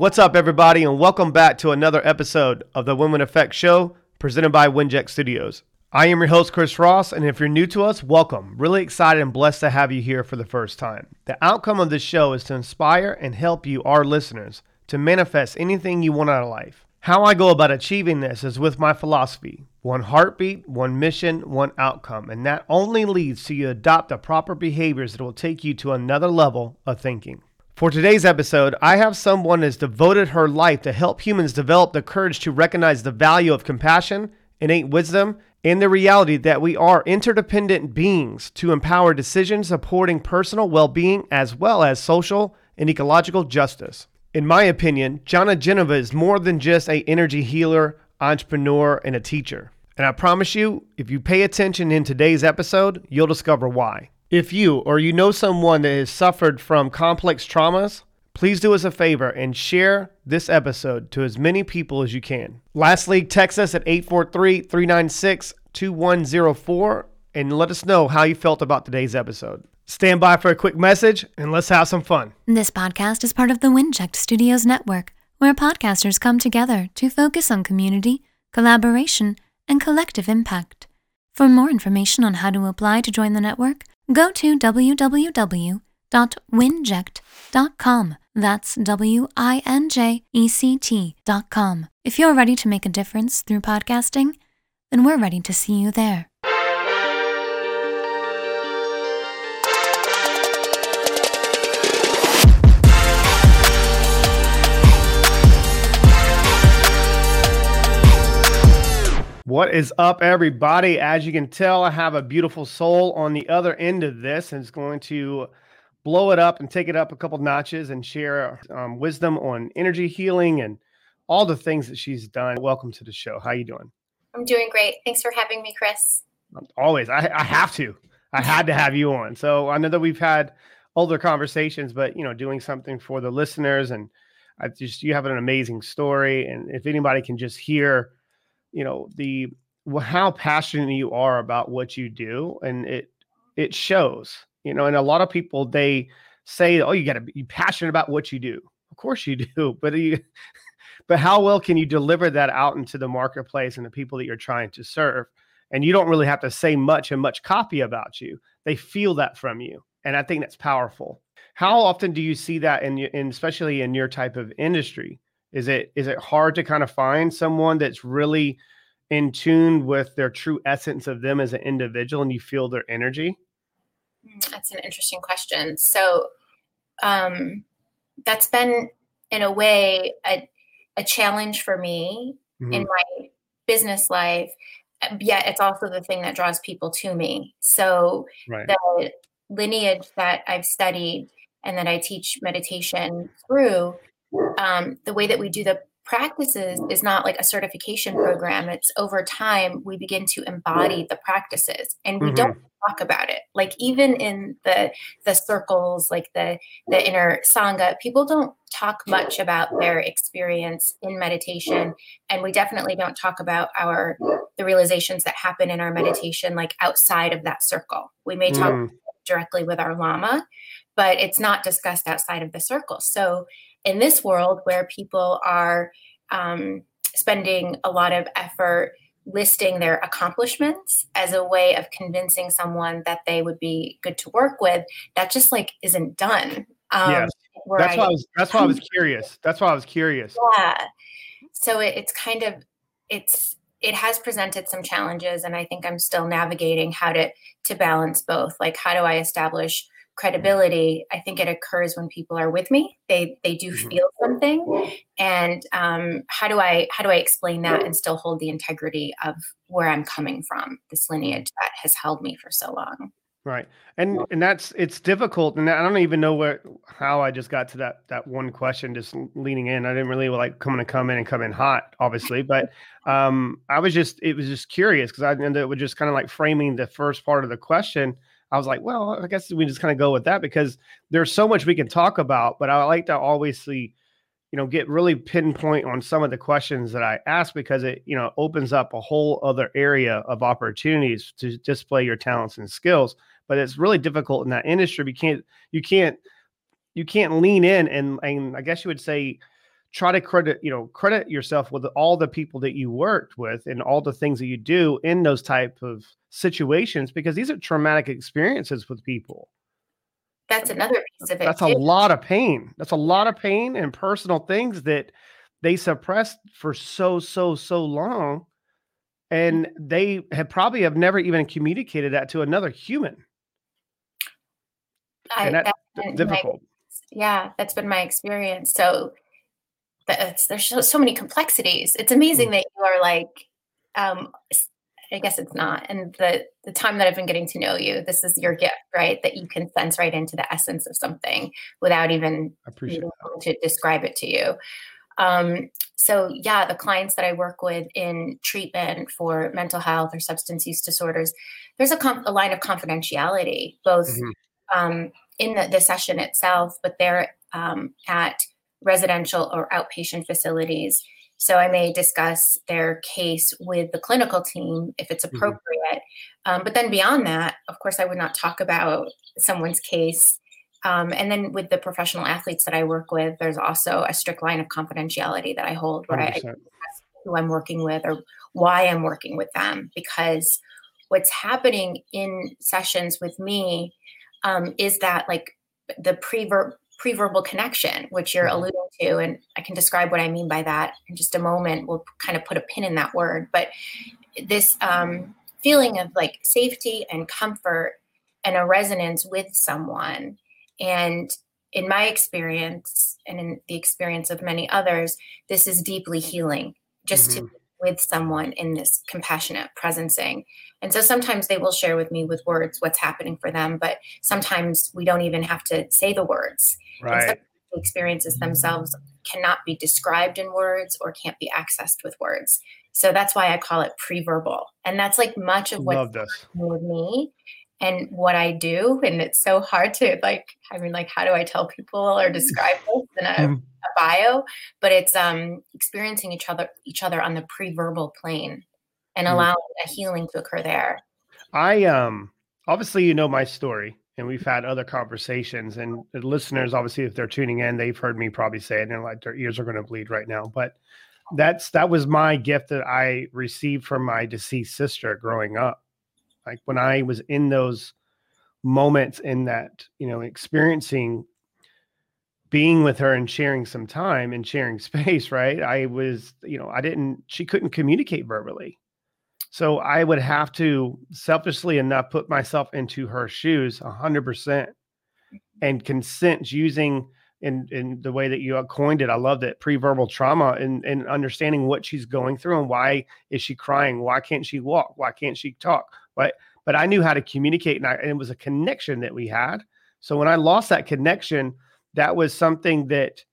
What's up, everybody, and welcome back to another episode of the Win-Win Effect Show presented by Winject Studios. I am your host, Chris Ross, and if you're new to us, welcome. Really excited and blessed to have you here for the first time. The outcome of this show is to inspire and help you, our listeners, to manifest anything you want out of life. How I go about achieving this is with my philosophy one heartbeat, one mission, one outcome. And that only leads to you adopt the proper behaviors that will take you to another level of thinking. For today's episode, I have someone that's devoted her life to help humans develop the courage to recognize the value of compassion, innate wisdom, and the reality that we are interdependent beings to empower decisions supporting personal well being as well as social and ecological justice. In my opinion, Jona Genova is more than just a energy healer, entrepreneur, and a teacher. And I promise you, if you pay attention in today's episode, you'll discover why. If you or you know someone that has suffered from complex traumas, please do us a favor and share this episode to as many people as you can. Lastly, text us at 843 396 2104 and let us know how you felt about today's episode. Stand by for a quick message and let's have some fun. This podcast is part of the Winject Studios network, where podcasters come together to focus on community, collaboration, and collective impact. For more information on how to apply to join the network, go to www.winject.com. That's W I N J E C T.com. If you're ready to make a difference through podcasting, then we're ready to see you there. What is up, everybody? As you can tell, I have a beautiful soul on the other end of this, and it's going to blow it up and take it up a couple notches and share um, wisdom on energy healing and all the things that she's done. Welcome to the show. How you doing? I'm doing great. Thanks for having me, Chris. Always. I, I have to. I had to have you on. So I know that we've had older conversations, but you know, doing something for the listeners and I just you have an amazing story. And if anybody can just hear you know the how passionate you are about what you do and it it shows you know and a lot of people they say oh you got to be passionate about what you do. Of course you do but you but how well can you deliver that out into the marketplace and the people that you're trying to serve? And you don't really have to say much and much copy about you. They feel that from you and i think that's powerful. How often do you see that in, in especially in your type of industry is it is it hard to kind of find someone that's really in tune with their true essence of them as an individual and you feel their energy? Mm, that's an interesting question. So um, that's been in a way a, a challenge for me mm-hmm. in my business life. Yet it's also the thing that draws people to me. So right. the lineage that I've studied and that I teach meditation through um, the way that we do the practices is not like a certification program. It's over time we begin to embody the practices and we mm-hmm. don't talk about it. Like even in the the circles like the the inner sangha people don't talk much about their experience in meditation. And we definitely don't talk about our the realizations that happen in our meditation like outside of that circle. We may talk mm. directly with our lama but it's not discussed outside of the circle. So in this world where people are um, spending a lot of effort listing their accomplishments as a way of convincing someone that they would be good to work with that just like isn't done. Um, yes. that's I, why I was that's why I was curious. That's why I was curious. Yeah. So it, it's kind of it's it has presented some challenges and I think I'm still navigating how to to balance both. Like how do I establish credibility i think it occurs when people are with me. They they do mm-hmm. feel something. And um, how do i how do i explain that and still hold the integrity of where i'm coming from this lineage that has held me for so long? Right. And and that's it's difficult and i don't even know where how i just got to that that one question just leaning in. I didn't really like coming to come in and come in hot obviously but um i was just it was just curious because i ended up with just kind of like framing the first part of the question I was like, well, I guess we just kind of go with that because there's so much we can talk about, but I like to see, you know, get really pinpoint on some of the questions that I ask because it, you know, opens up a whole other area of opportunities to display your talents and skills. But it's really difficult in that industry. You can't, you can't, you can't lean in and, and I guess you would say, try to credit you know credit yourself with all the people that you worked with and all the things that you do in those type of situations because these are traumatic experiences with people. That's another piece of it that's too. a lot of pain. That's a lot of pain and personal things that they suppressed for so so so long and mm-hmm. they have probably have never even communicated that to another human. I, and that's, that's difficult. my, yeah that's been my experience. So there's so, so, many complexities. It's amazing mm. that you are like, um, I guess it's not. And the the time that I've been getting to know you, this is your gift, right? That you can sense right into the essence of something without even to describe it to you. Um, so yeah, the clients that I work with in treatment for mental health or substance use disorders, there's a, com- a line of confidentiality, both mm-hmm. um, in the, the, session itself, but they're um, at residential or outpatient facilities. So I may discuss their case with the clinical team if it's mm-hmm. appropriate. Mm-hmm. Um, but then beyond that, of course, I would not talk about someone's case. Um, and then with the professional athletes that I work with, there's also a strict line of confidentiality that I hold where 100%. I who I'm working with or why I'm working with them because what's happening in sessions with me um, is that like the pre pre-verbal connection, which you're mm-hmm. alluding to, and I can describe what I mean by that in just a moment. We'll kind of put a pin in that word, but this um, feeling of like safety and comfort and a resonance with someone, and in my experience and in the experience of many others, this is deeply healing. Just mm-hmm. to with someone in this compassionate presencing. And so sometimes they will share with me with words what's happening for them, but sometimes we don't even have to say the words. Right. The experiences mm-hmm. themselves cannot be described in words or can't be accessed with words. So that's why I call it pre-verbal. And that's like much of what's with me and what I do. And it's so hard to like, I mean, like, how do I tell people or describe this in a, hmm. a bio? But it's um experiencing each other each other on the pre-verbal plane and hmm. allowing a healing to occur there. I um obviously you know my story and we've had other conversations and the listeners obviously if they're tuning in they've heard me probably say it and like their ears are going to bleed right now but that's that was my gift that i received from my deceased sister growing up like when i was in those moments in that you know experiencing being with her and sharing some time and sharing space right i was you know i didn't she couldn't communicate verbally so I would have to selfishly enough put myself into her shoes 100% mm-hmm. and consent using in in the way that you coined it. I love that pre-verbal trauma and, and understanding what she's going through and why is she crying? Why can't she walk? Why can't she talk? But but I knew how to communicate and, I, and it was a connection that we had. So when I lost that connection, that was something that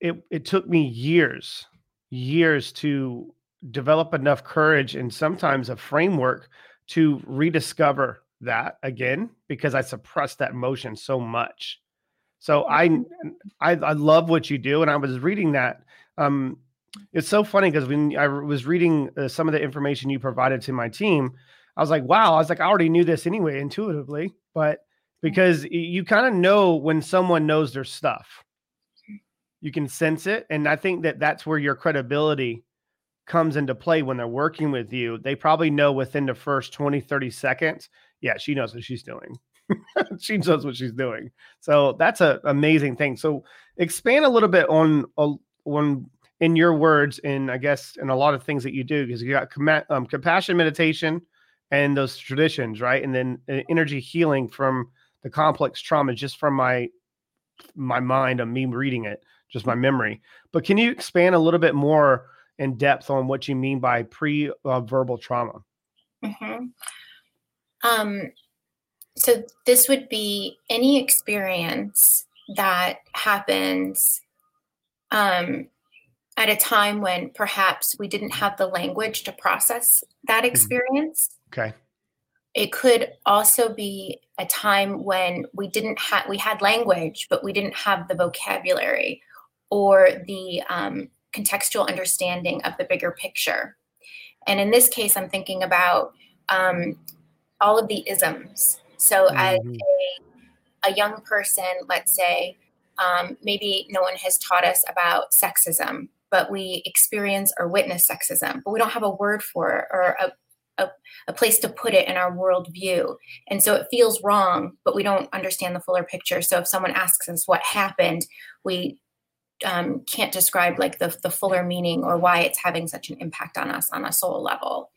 it it took me years, years to develop enough courage and sometimes a framework to rediscover that again because I suppressed that emotion so much. So I. I I love what you do, and I was reading that. Um, it's so funny because when I was reading uh, some of the information you provided to my team, I was like, wow. I was like, I already knew this anyway intuitively, but because you kind of know when someone knows their stuff, you can sense it, and I think that that's where your credibility comes into play when they're working with you, they probably know within the first 20, 30 seconds, yeah, she knows what she's doing. she knows what she's doing. So that's an amazing thing. So expand a little bit on on in your words, in I guess in a lot of things that you do, because you got com- um, compassion meditation and those traditions, right? And then uh, energy healing from the complex trauma, just from my my mind of me reading it, just my memory. But can you expand a little bit more in depth on what you mean by pre-verbal uh, trauma. Mm-hmm. Um, so this would be any experience that happens um, at a time when perhaps we didn't have the language to process that mm-hmm. experience. Okay. It could also be a time when we didn't have we had language, but we didn't have the vocabulary or the um, contextual understanding of the bigger picture. And in this case, I'm thinking about um, all of the isms. So, mm-hmm. as a, a young person, let's say, Um, maybe no one has taught us about sexism, but we experience or witness sexism, but we don't have a word for it or a, a, a, place to put it in our worldview. And so it feels wrong, but we don't understand the fuller picture. So if someone asks us what happened, we um, can't describe like the, the fuller meaning or why it's having such an impact on us on a soul level.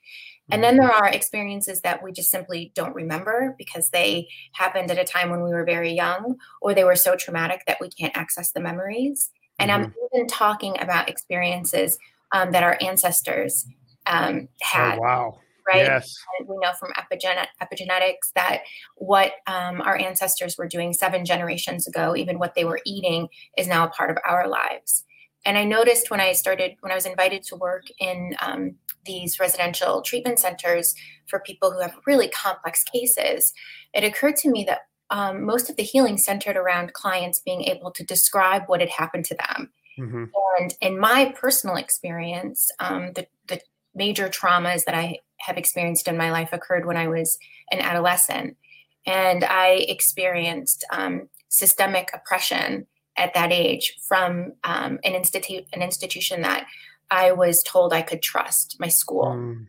And then there are experiences that we just simply don't remember because they happened at a time when we were very young or they were so traumatic that we can't access the memories. And mm-hmm. I'm even talking about experiences um, that our ancestors um, had. Oh, wow right? Yes. And we know from epigenet- epigenetics that what um, our ancestors were doing seven generations ago, even what they were eating, is now a part of our lives. And I noticed when I started, when I was invited to work in um, these residential treatment centers for people who have really complex cases, it occurred to me that um, most of the healing centered around clients being able to describe what had happened to them. Mm-hmm. And in my personal experience, um, the, the major traumas that I have experienced in my life occurred when I was an adolescent. And I experienced um, systemic oppression at that age from um, an, institute, an institution that I was told I could trust, my school. Mm.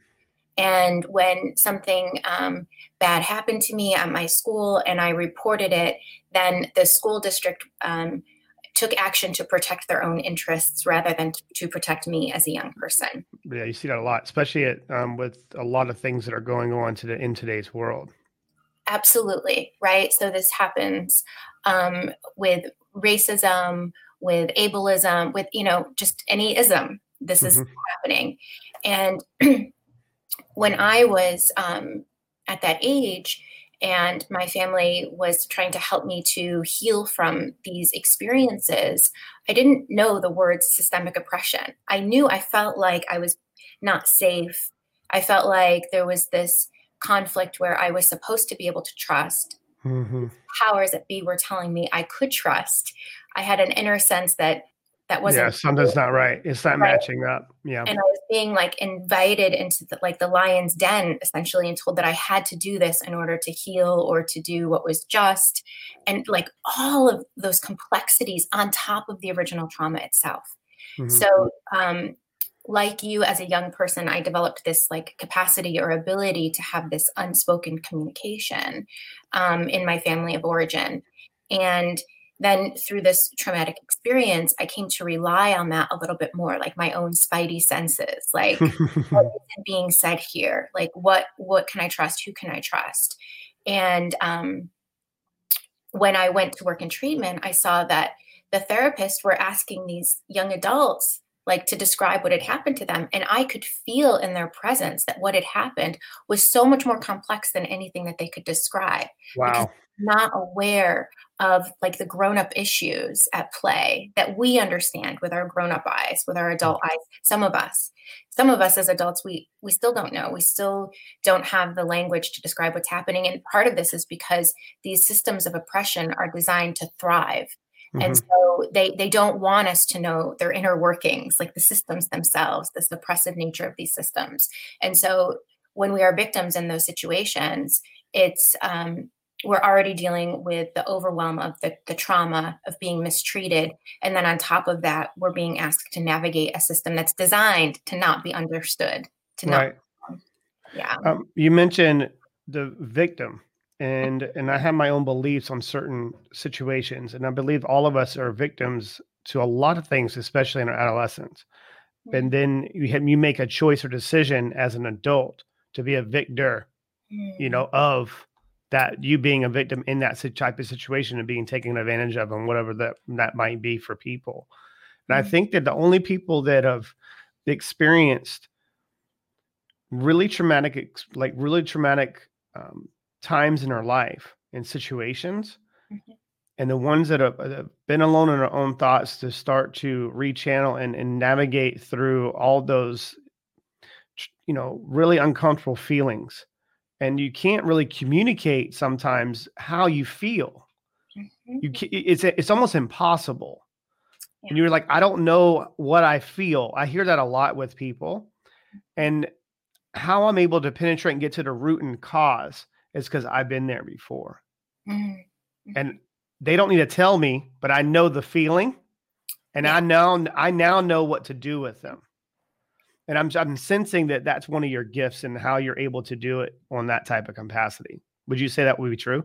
And when something um, bad happened to me at my school and I reported it, then the school district um, took action to protect their own interests rather than to protect me as a young person. Yeah, you see that a lot, especially at, um, with a lot of things that are going on today in today's world. Absolutely, right? So this happens um, with racism, with ableism, with, you know, just any ism. This mm-hmm. is happening. And when I was um, at that age, and my family was trying to help me to heal from these experiences, I didn't know the word systemic oppression. I knew I felt like I was not safe. I felt like there was this conflict where I was supposed to be able to trust. Mm-hmm. Powers that be were telling me I could trust. I had an inner sense that that wasn't yeah something's not right. It's not right. matching up. Yeah. And i was being like invited into the, like the lion's den essentially and told that i had to do this in order to heal or to do what was just and like all of those complexities on top of the original trauma itself. Mm-hmm. so um like you as a young person i developed this like capacity or ability to have this unspoken communication um, in my family of origin. And then through this traumatic experience, I came to rely on that a little bit more, like my own spidey senses, like what is being said here? Like what what can I trust? Who can I trust? And um, when I went to work in treatment, I saw that the therapists were asking these young adults like to describe what had happened to them and i could feel in their presence that what had happened was so much more complex than anything that they could describe wow not aware of like the grown-up issues at play that we understand with our grown-up eyes with our adult mm. eyes some of us some of us as adults we we still don't know we still don't have the language to describe what's happening and part of this is because these systems of oppression are designed to thrive mm-hmm. and so they they don't want us to know their inner workings like the systems themselves the suppressive nature of these systems and so when we are victims in those situations it's um, we're already dealing with the overwhelm of the, the trauma of being mistreated. And then on top of that, we're being asked to navigate a system that's designed to not be understood, to not. Yeah. Um, you mentioned the victim and and I have my own beliefs on certain situations, and I believe all of us are victims to a lot of things, especially in our adolescence. Mm-hmm. And then you have, you make a choice or decision as an adult to be a victor, mm-hmm. you know, of that you being a victim in that type of situation and being taken advantage of and whatever that that might be for people and mm-hmm. i think that the only people that have experienced really traumatic like really traumatic um, times in our life and situations mm-hmm. and the ones that have, have, been alone in our own thoughts to start to rechannel and, and navigate through all those you know really uncomfortable feelings and you can't really communicate sometimes how you feel. Mm-hmm. You it's it's almost impossible. Yeah. And you're like, I don't know what I feel. I hear that a lot with people, mm-hmm. and how I'm able to penetrate and get to the root and cause is because I've been there before. Mm-hmm. And they don't need to tell me, but I know the feeling and yeah. I now I now know what to do with them. And I'm I'm sensing that that's one of your gifts and how you're able to do it on that type of capacity. Would you say that would be true?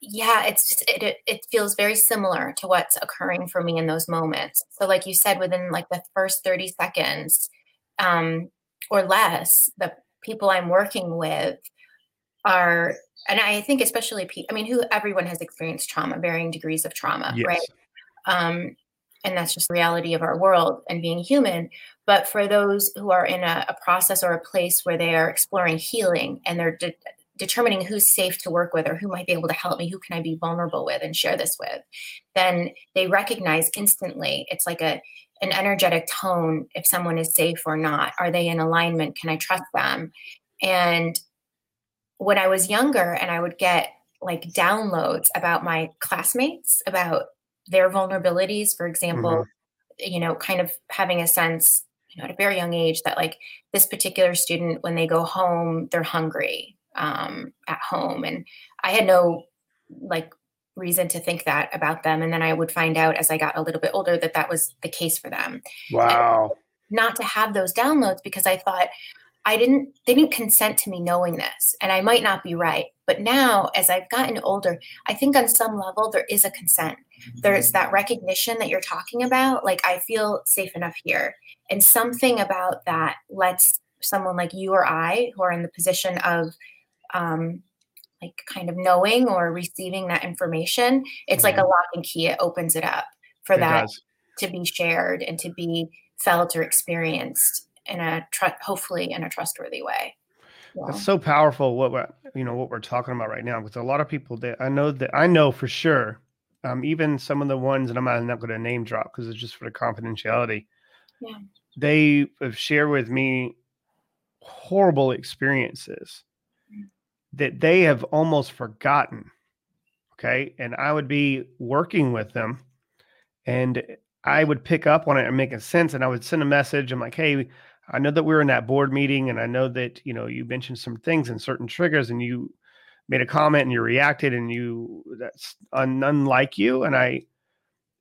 Yeah, it's just, it, it it feels very similar to what's occurring for me in those moments. So, like you said, within like the first thirty seconds, um, or less, the people I'm working with are, and I think especially, I mean, who everyone has experienced trauma, varying degrees of trauma, yes. right? Um, and that's just the reality of our world and being human. But for those who are in a, a process or a place where they are exploring healing and they're de- determining who's safe to work with or who might be able to help me, who can I be vulnerable with and share this with, then they recognize instantly. It's like a an energetic tone if someone is safe or not. Are they in alignment? Can I trust them? And when I was younger and I would get like downloads about my classmates, about their vulnerabilities, for example, mm-hmm. you know, kind of having a sense, you know, at a very young age that like this particular student, when they go home, they're hungry um, at home. And I had no like reason to think that about them. And then I would find out as I got a little bit older that that was the case for them. Wow. And not to have those downloads because I thought I didn't, they didn't consent to me knowing this. And I might not be right. But now, as I've gotten older, I think on some level there is a consent. There's that recognition that you're talking about. Like, I feel safe enough here. And something about that lets someone like you or I, who are in the position of, um, like kind of knowing or receiving that information, it's like a mm-hmm. lock and key. It opens it up for it that does. to be shared and to be felt or experienced in a tr- hopefully in a trustworthy way. Yeah. It's so powerful what we're you know what we're talking about right now because a lot of people that I know that I know for sure, um, even some of the ones and I'm not, not going to name drop because it's just for the confidentiality. Yeah. They have shared with me horrible experiences mm. that they have almost forgotten. Okay. And I would be working with them and I would pick up on it and make a sense. And I would send a message. I'm like, hey, I know that we were in that board meeting, and I know that you know you mentioned some things and certain triggers, and you made a comment and you reacted, and you that's un, unlike you. And I,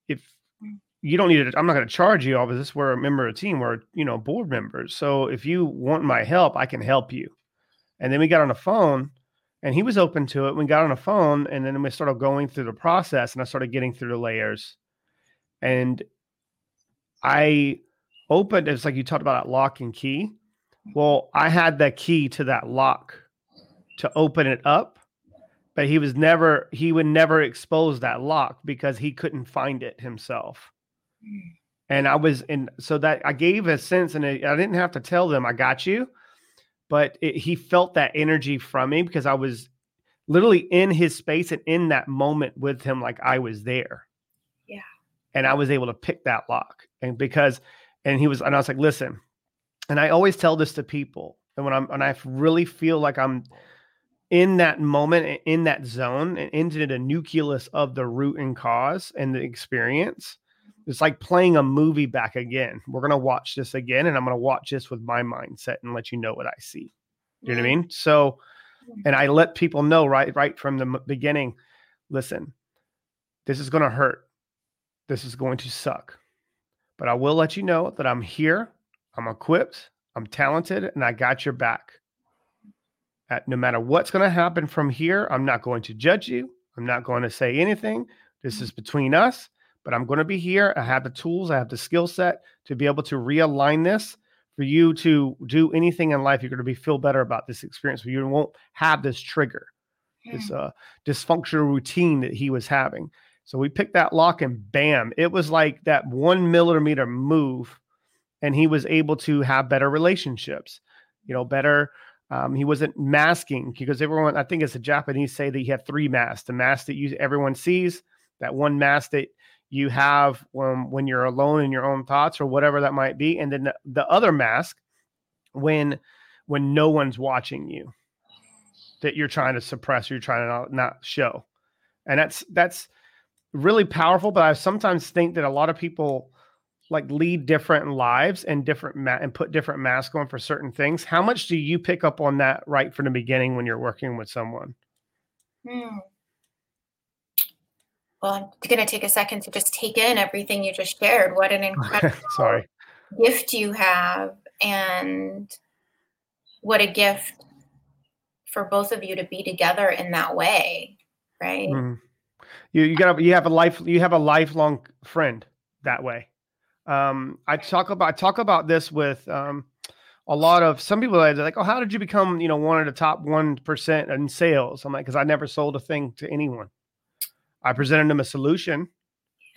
if you don't need it, I'm not going to charge you all this. We're a member of a team. We're you know board members. So if you want my help, I can help you. And then we got on the phone, and he was open to it. We got on the phone, and then we started going through the process, and I started getting through the layers, and I opened it's like you talked about that lock and key well i had the key to that lock to open it up but he was never he would never expose that lock because he couldn't find it himself. And i was in so that i gave a sense and i didn't have to tell them i got you. But it, he felt that energy from me because i was literally in his space and in that moment with him like i was there. Yeah. And i was able to pick that lock and because and he was and i was like listen and i always tell this to people and when i'm and i really feel like i'm in that moment in that zone and into the nucleus of the root and cause and the experience mm-hmm. it's like playing a movie back again. We're going to watch this again and i'm going to watch this with my mindset and let you know what i see. You know what i mean? So mm-hmm. and i let people know right right from the beginning listen this is going to hurt. This is going to suck. But I will let you know that I'm here, I'm equipped, I'm talented, and I got your back. At, no matter what's going to happen from here, I'm not going to judge you. I'm not going to say anything. This is between us, but I'm going to be here. I have the tools, I have the skill set to be able to realign this for you to do anything in life. You're going to be feel better about this experience. You won't have this trigger, this uh, dysfunctional routine that he was having. So we picked that lock and bam, it was like that one millimeter move. And he was able to have better relationships, you know, better. Um, he wasn't masking because everyone, I think it's the Japanese say that he had three masks the mask that you everyone sees, that one mask that you have when, when you're alone in your own thoughts or whatever that might be. And then the, the other mask when when no one's watching you that you're trying to suppress, or you're trying to not, not show. And that's that's really powerful, but I sometimes think that a lot of people like lead different lives and different ma- and put different masks on for certain things. How much do you pick up on that right from the beginning when you're working with someone? Hmm. well, I'm going to take a second to just take in everything you just shared. What an incredible Sorry. gift you have, and what a gift for both of you to be together in that way, right? Mm. You you got you have a life you have a lifelong friend that way. Um, I talk about I talk about this with um, a lot of some people are like, oh, how did you become you know one of the top one percent in sales? I'm like, because I never sold a thing to anyone. I presented them a solution,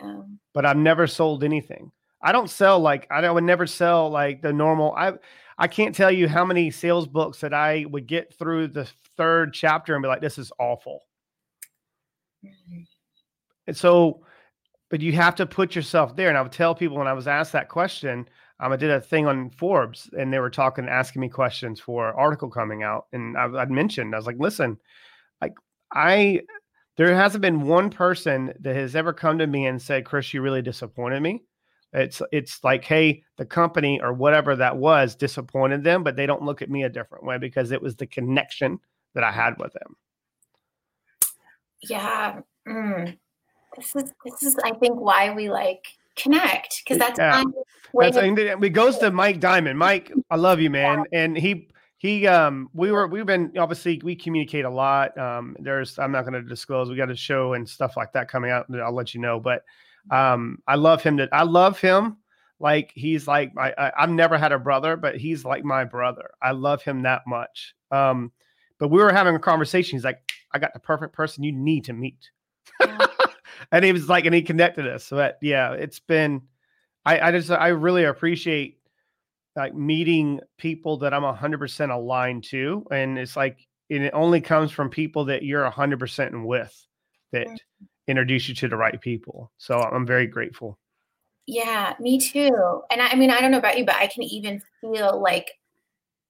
yeah. but I've never sold anything. I don't sell like I would never sell like the normal. I I can't tell you how many sales books that I would get through the third chapter and be like, this is awful. Mm-hmm. And so, but you have to put yourself there. And I would tell people when I was asked that question, um, I did a thing on Forbes and they were talking, asking me questions for article coming out. And I, I'd mentioned, I was like, listen, like I there hasn't been one person that has ever come to me and said, Chris, you really disappointed me. It's it's like, hey, the company or whatever that was disappointed them, but they don't look at me a different way because it was the connection that I had with them. Yeah. Mm. This is this is I think why we like connect because that's yeah. that's, it goes to Mike Diamond. Mike, I love you, man. Yeah. And he he um we were we've been obviously we communicate a lot um there's i'm not going to disclose we got a show and stuff like that coming out i'll let you know but um i love him that i love him like he's like I, I i've never had a brother but he's like my brother i love him that much um but we were having a conversation he's like i got the perfect person you need to meet yeah. and he was like and he connected us but yeah it's been i i just i really appreciate like meeting people that I'm 100% aligned to. And it's like, and it only comes from people that you're 100% with that mm-hmm. introduce you to the right people. So I'm very grateful. Yeah, me too. And I, I mean, I don't know about you, but I can even feel like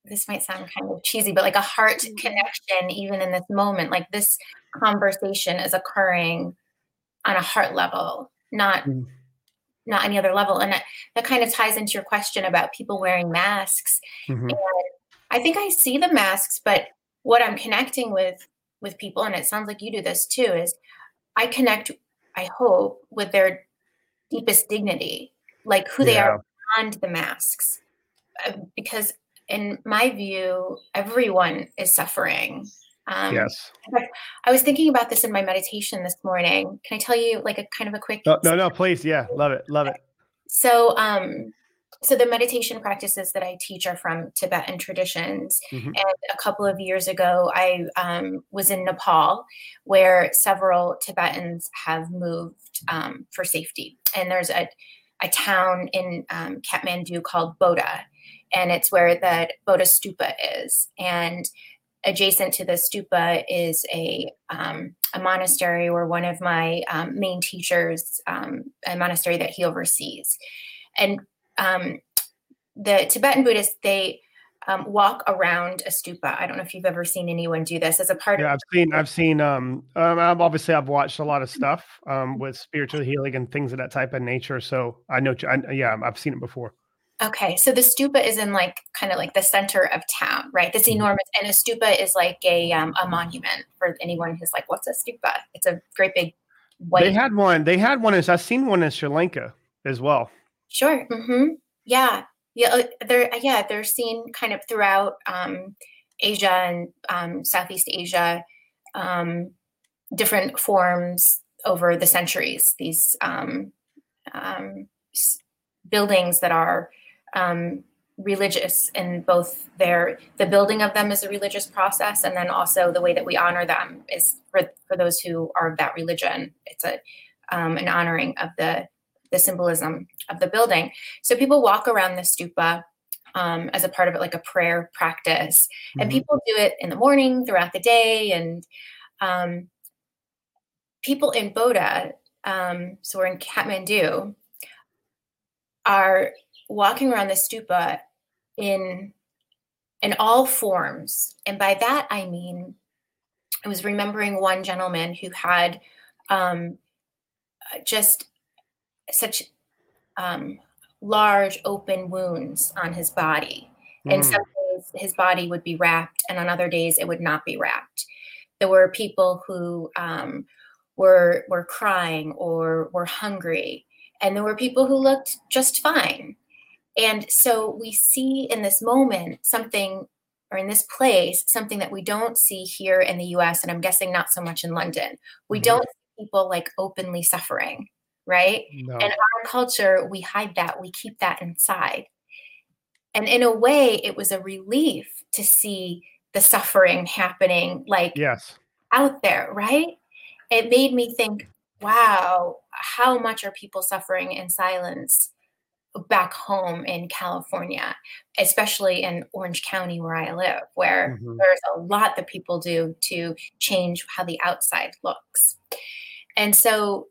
this might sound kind of cheesy, but like a heart mm-hmm. connection, even in this moment. Like this conversation is occurring on a heart level, not mm not any other level. And that, that kind of ties into your question about people wearing masks. Mm-hmm. And I think I see the masks, but what I'm connecting with with people, and it sounds like you do this too, is I connect, I hope, with their deepest dignity, like who yeah. they are beyond the masks. Uh, because in my view, everyone is suffering. Um, yes. I was thinking about this in my meditation this morning. Can I tell you like a kind of a quick? No, no, no please. Yeah, love it, love it. So, um, so the meditation practices that I teach are from Tibetan traditions. Mm-hmm. And a couple of years ago, I um, was in Nepal, where several Tibetans have moved um, for safety. And there's a a town in um, Kathmandu called Bodha, and it's where the Bodha Stupa is. And adjacent to the stupa is a um, a monastery where one of my um, main teachers, um, a monastery that he oversees, and um, the Tibetan Buddhists they um, walk around a stupa. I don't know if you've ever seen anyone do this as a part. Yeah, of- I've seen. I've seen. Um, um, obviously I've watched a lot of stuff with spiritual healing and things of that type of nature. So I know. I, yeah, I've seen it before. Okay, so the stupa is in like kind of like the center of town, right? This mm-hmm. enormous, and a stupa is like a um, a monument for anyone who's like, "What's a stupa?" It's a great big white. They had one. They had one. I've seen one in Sri Lanka as well. Sure. Mm-hmm. Yeah. Yeah. Uh, they're yeah they're seen kind of throughout um, Asia and um, Southeast Asia, um, different forms over the centuries. These um, um, buildings that are um, religious in both their the building of them is a religious process and then also the way that we honor them is for, for those who are of that religion. It's a um, an honoring of the the symbolism of the building. So people walk around the stupa um, as a part of it like a prayer practice. Mm-hmm. and people do it in the morning throughout the day and um, people in bodha um, so we're in kathmandu are walking around the stupa in in all forms. And by that i mean i was remembering one gentleman who had um, just such um, large open wounds on his body. Mm. and some days his body would be wrapped and on other days it would not be wrapped. There were people who um, were were crying or were hungry. And there were people who looked just fine and so we see in this moment something or in this place something that we don't see here in the US and I'm guessing not so much in London. We mm-hmm. don't see people like openly suffering right? No. and our culture we hide that we keep that inside. And in a way it was a relief to see the suffering happening like yes. out there right? It made me think wow how much are people suffering in silence back home in California, especially in Orange County where I live, where mm-hmm. there's a lot that people do to change how the outside looks. And so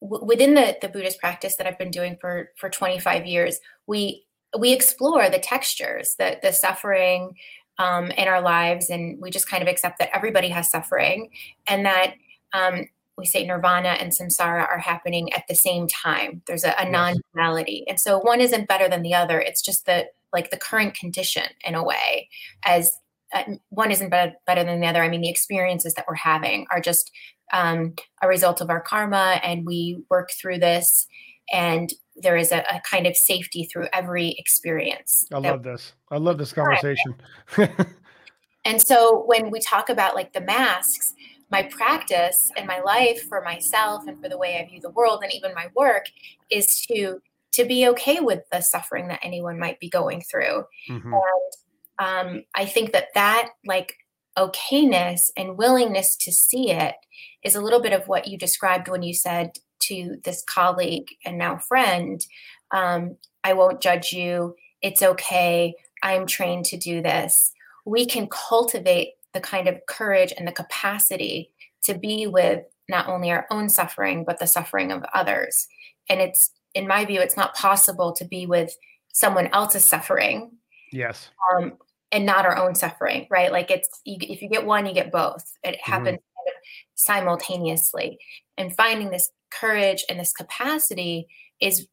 w- within the, the Buddhist practice that I've been doing for, for 25 years, we we explore the textures, the the suffering um, in our lives, and we just kind of accept that everybody has suffering, and that um, we say nirvana and samsara are happening at the same time. There's a, a non-duality, and so one isn't better than the other. It's just the like the current condition in a way, as uh, one isn't better, better than the other. I mean, the experiences that we're having are just um, a result of our karma, and we work through this and there is a, a, kind of safety through every experience. I love this. I love this conversation. and so when we talk about like the masks, my practice and my life for myself and for the way I view the world and even my work is to to be okay with the suffering that anyone might be going through. Mm-hmm. And um, I think that that like okayness and willingness to see it is a little bit of what you described when you said to this colleague and now friend, um, I won't judge you. It's okay. I'm trained to do this. We can cultivate the kind of courage and the capacity to be with not only our own suffering, but the suffering of others. And it's, in my view, it's not possible to be with someone else's suffering. Yes. Um, and not our own suffering, right? Like it's, you, if you get one, you get both. It mm-hmm. happens kind of simultaneously. And finding this courage and this capacity is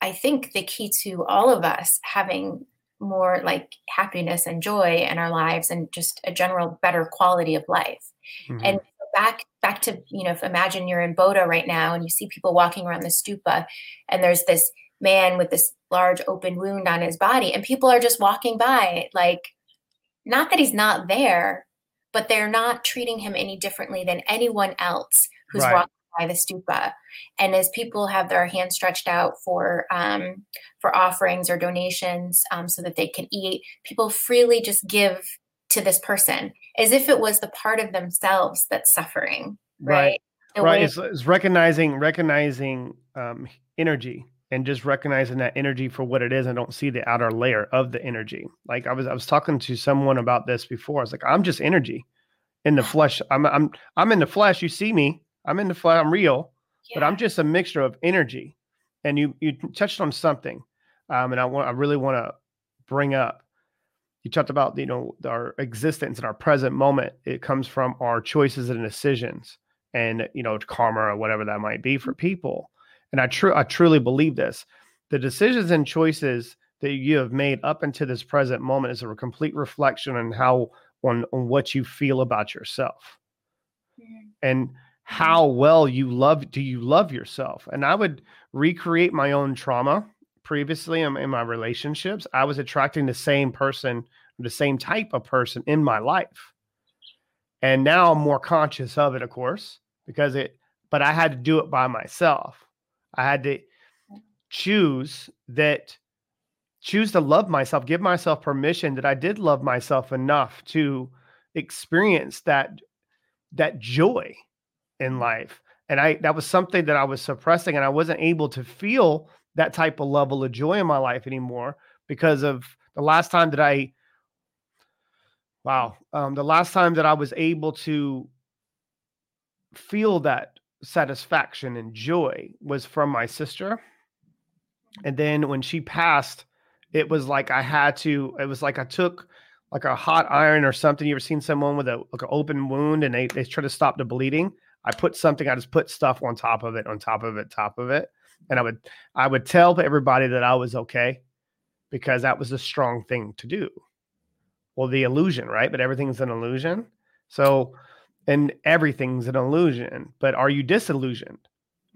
i think the key to all of us having more like happiness and joy in our lives and just a general better quality of life mm-hmm. and back back to you know if imagine you're in Bodh right now and you see people walking around the stupa and there's this man with this large open wound on his body and people are just walking by like not that he's not there but they're not treating him any differently than anyone else who's right. walking by the stupa. And as people have their hands stretched out for um, for offerings or donations um, so that they can eat, people freely just give to this person as if it was the part of themselves that's suffering. Right. Right. right. It's, it's, recognizing recognizing um, energy and just recognizing that energy for what it is and don't see the outer layer of the energy. Like I was I was talking to someone about this before. I was like, I'm just energy in the flesh. I'm I'm I'm in the flesh. You see me. I'm in the flat. I'm real, yeah. but I'm just a mixture of energy. And you you touched on something, um, and I want I really want to bring up. You talked about you know our existence and our present moment. It comes from our choices and decisions, and you know karma or whatever that might be for people. And I true I truly believe this. The decisions and choices that you have made up into this present moment is a complete reflection on how on, on what you feel about yourself. Mm-hmm. And how well you love do you love yourself? And i would recreate my own trauma previously in, in, my relationships. I was attracting the same person the same type of person in my life. And now i'm more conscious of it of course because it but i had to do it by myself. I had to choose that choose to love myself give myself permission that i did love myself enough to experience that that joy in life. And I that was something that I was suppressing and I wasn't able to feel that type of level of joy in my life anymore because of the last time that I wow, um, the last time that I was able to feel that satisfaction and joy was from my sister. And then when she passed, it was like I had to, it was like I took like a hot iron or something. You ever seen someone with a like an open wound and they, they try to stop the bleeding? I put something, I just put stuff on top of it, on top of it, top of it. And I would I would tell everybody that I was okay because that was a strong thing to do. Well, the illusion, right? But everything's an illusion. So and everything's an illusion. But are you disillusioned?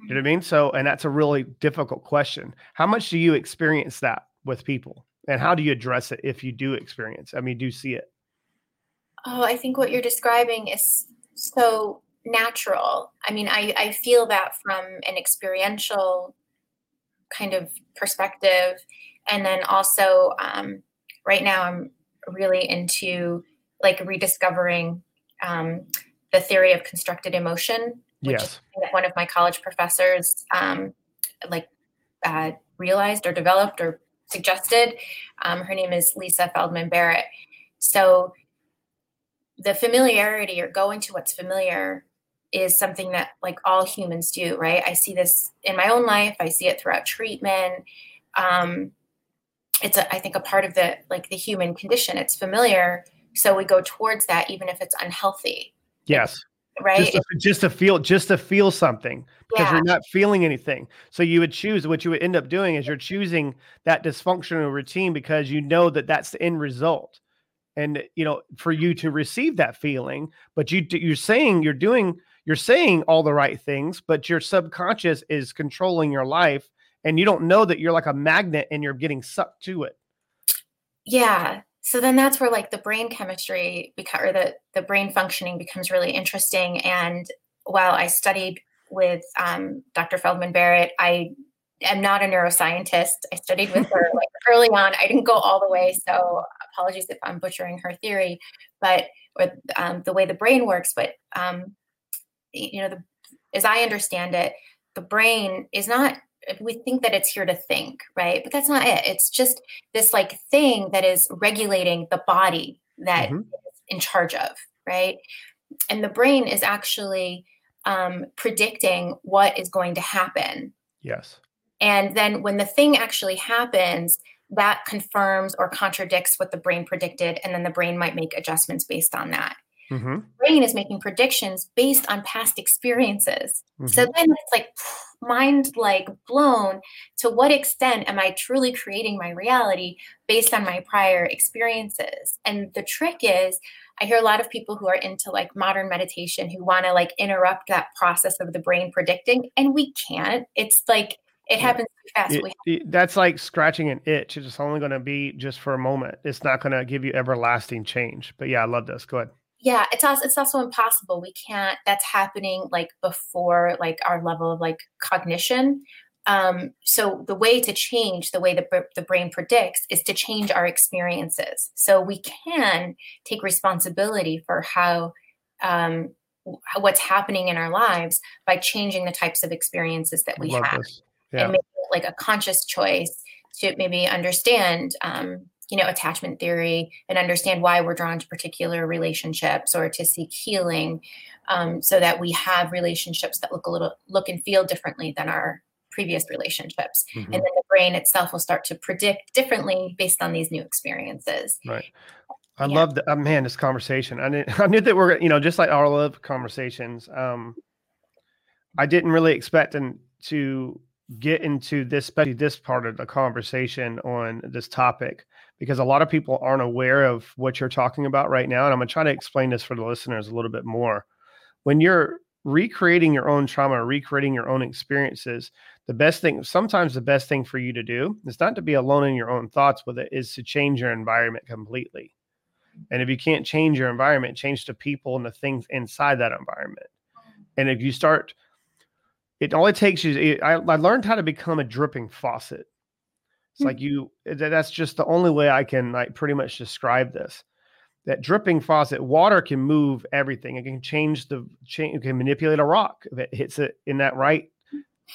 You know what I mean? So, and that's a really difficult question. How much do you experience that with people? And how do you address it if you do experience? I mean, do you see it? Oh, I think what you're describing is so natural. I mean, I, I feel that from an experiential kind of perspective. And then also, um, right now, I'm really into like rediscovering um, the theory of constructed emotion, which yes. one of my college professors um, like uh, realized or developed or suggested. Um, her name is Lisa Feldman Barrett. So the familiarity or going to what's familiar is something that like all humans do, right? I see this in my own life. I see it throughout treatment. Um, it's a, I think a part of the like the human condition. It's familiar, so we go towards that even if it's unhealthy. Yes. Right. Just to, just to feel, just to feel something because yeah. you're not feeling anything. So you would choose what you would end up doing is you're choosing that dysfunctional routine because you know that that's the end result and you know for you to receive that feeling but you you're saying you're doing you're saying all the right things but your subconscious is controlling your life and you don't know that you're like a magnet and you're getting sucked to it. Yeah. So then that's where like the brain chemistry beca- or the the brain functioning becomes really interesting and while i studied with um, dr feldman barrett i am not a neuroscientist. I studied with her like early on. I didn't go all the way so apologies if i'm butchering her theory but or um, the way the brain works but um, you know the, as i understand it the brain is not we think that it's here to think right? But that's not it. It's just this like thing that is regulating the body that mm-hmm. in charge of right? And the brain is actually um, predicting what is going to happen. Yes. And then when the thing actually happens that confirms or contradicts what the brain predicted and then the brain might make adjustments based on that mm-hmm. brain is making predictions based on past experiences mm-hmm. so then it's like mind like blown to what extent am i truly creating my reality based on my prior experiences and the trick is i hear a lot of people who are into like modern meditation who want to like interrupt that process of the brain predicting and we can't it's like it happens fast. It, it, that's like scratching an itch. It's only going to be just for a moment. It's not going to give you everlasting change. But yeah, I love this. Go ahead. Yeah, it's also it's also impossible. We can't. That's happening like before like our level of like cognition. Um, so the way to change the way the the brain predicts is to change our experiences. So we can take responsibility for how um, what's happening in our lives by changing the types of experiences that we have. Yeah. and make it like a conscious choice to maybe understand um, you know attachment theory and understand why we're drawn to particular relationships or to seek healing um, so that we have relationships that look a little look and feel differently than our previous relationships. Mm-hmm. and then the brain itself will start to predict differently based on these new experiences. Right. I yeah. love the oh, man this conversation. I knew, I knew that we're you know just like our love conversations um i didn't really expect and to get into this, especially this part of the conversation on this topic, because a lot of people aren't aware of what you're talking about right now. And I'm going to try to explain this for the listeners a little bit more. When you're recreating your own trauma, recreating your own experiences, the best thing, sometimes the best thing for you to do is not to be alone in your own thoughts with it, is to change your environment completely. And if you can't change your environment, change the people and the things inside that environment. And if you start it it takes you I, I learned how to become a dripping faucet it's mm-hmm. like you that's just the only way i can like pretty much describe this that dripping faucet water can move everything it can change the change it can manipulate a rock if it hits it in that right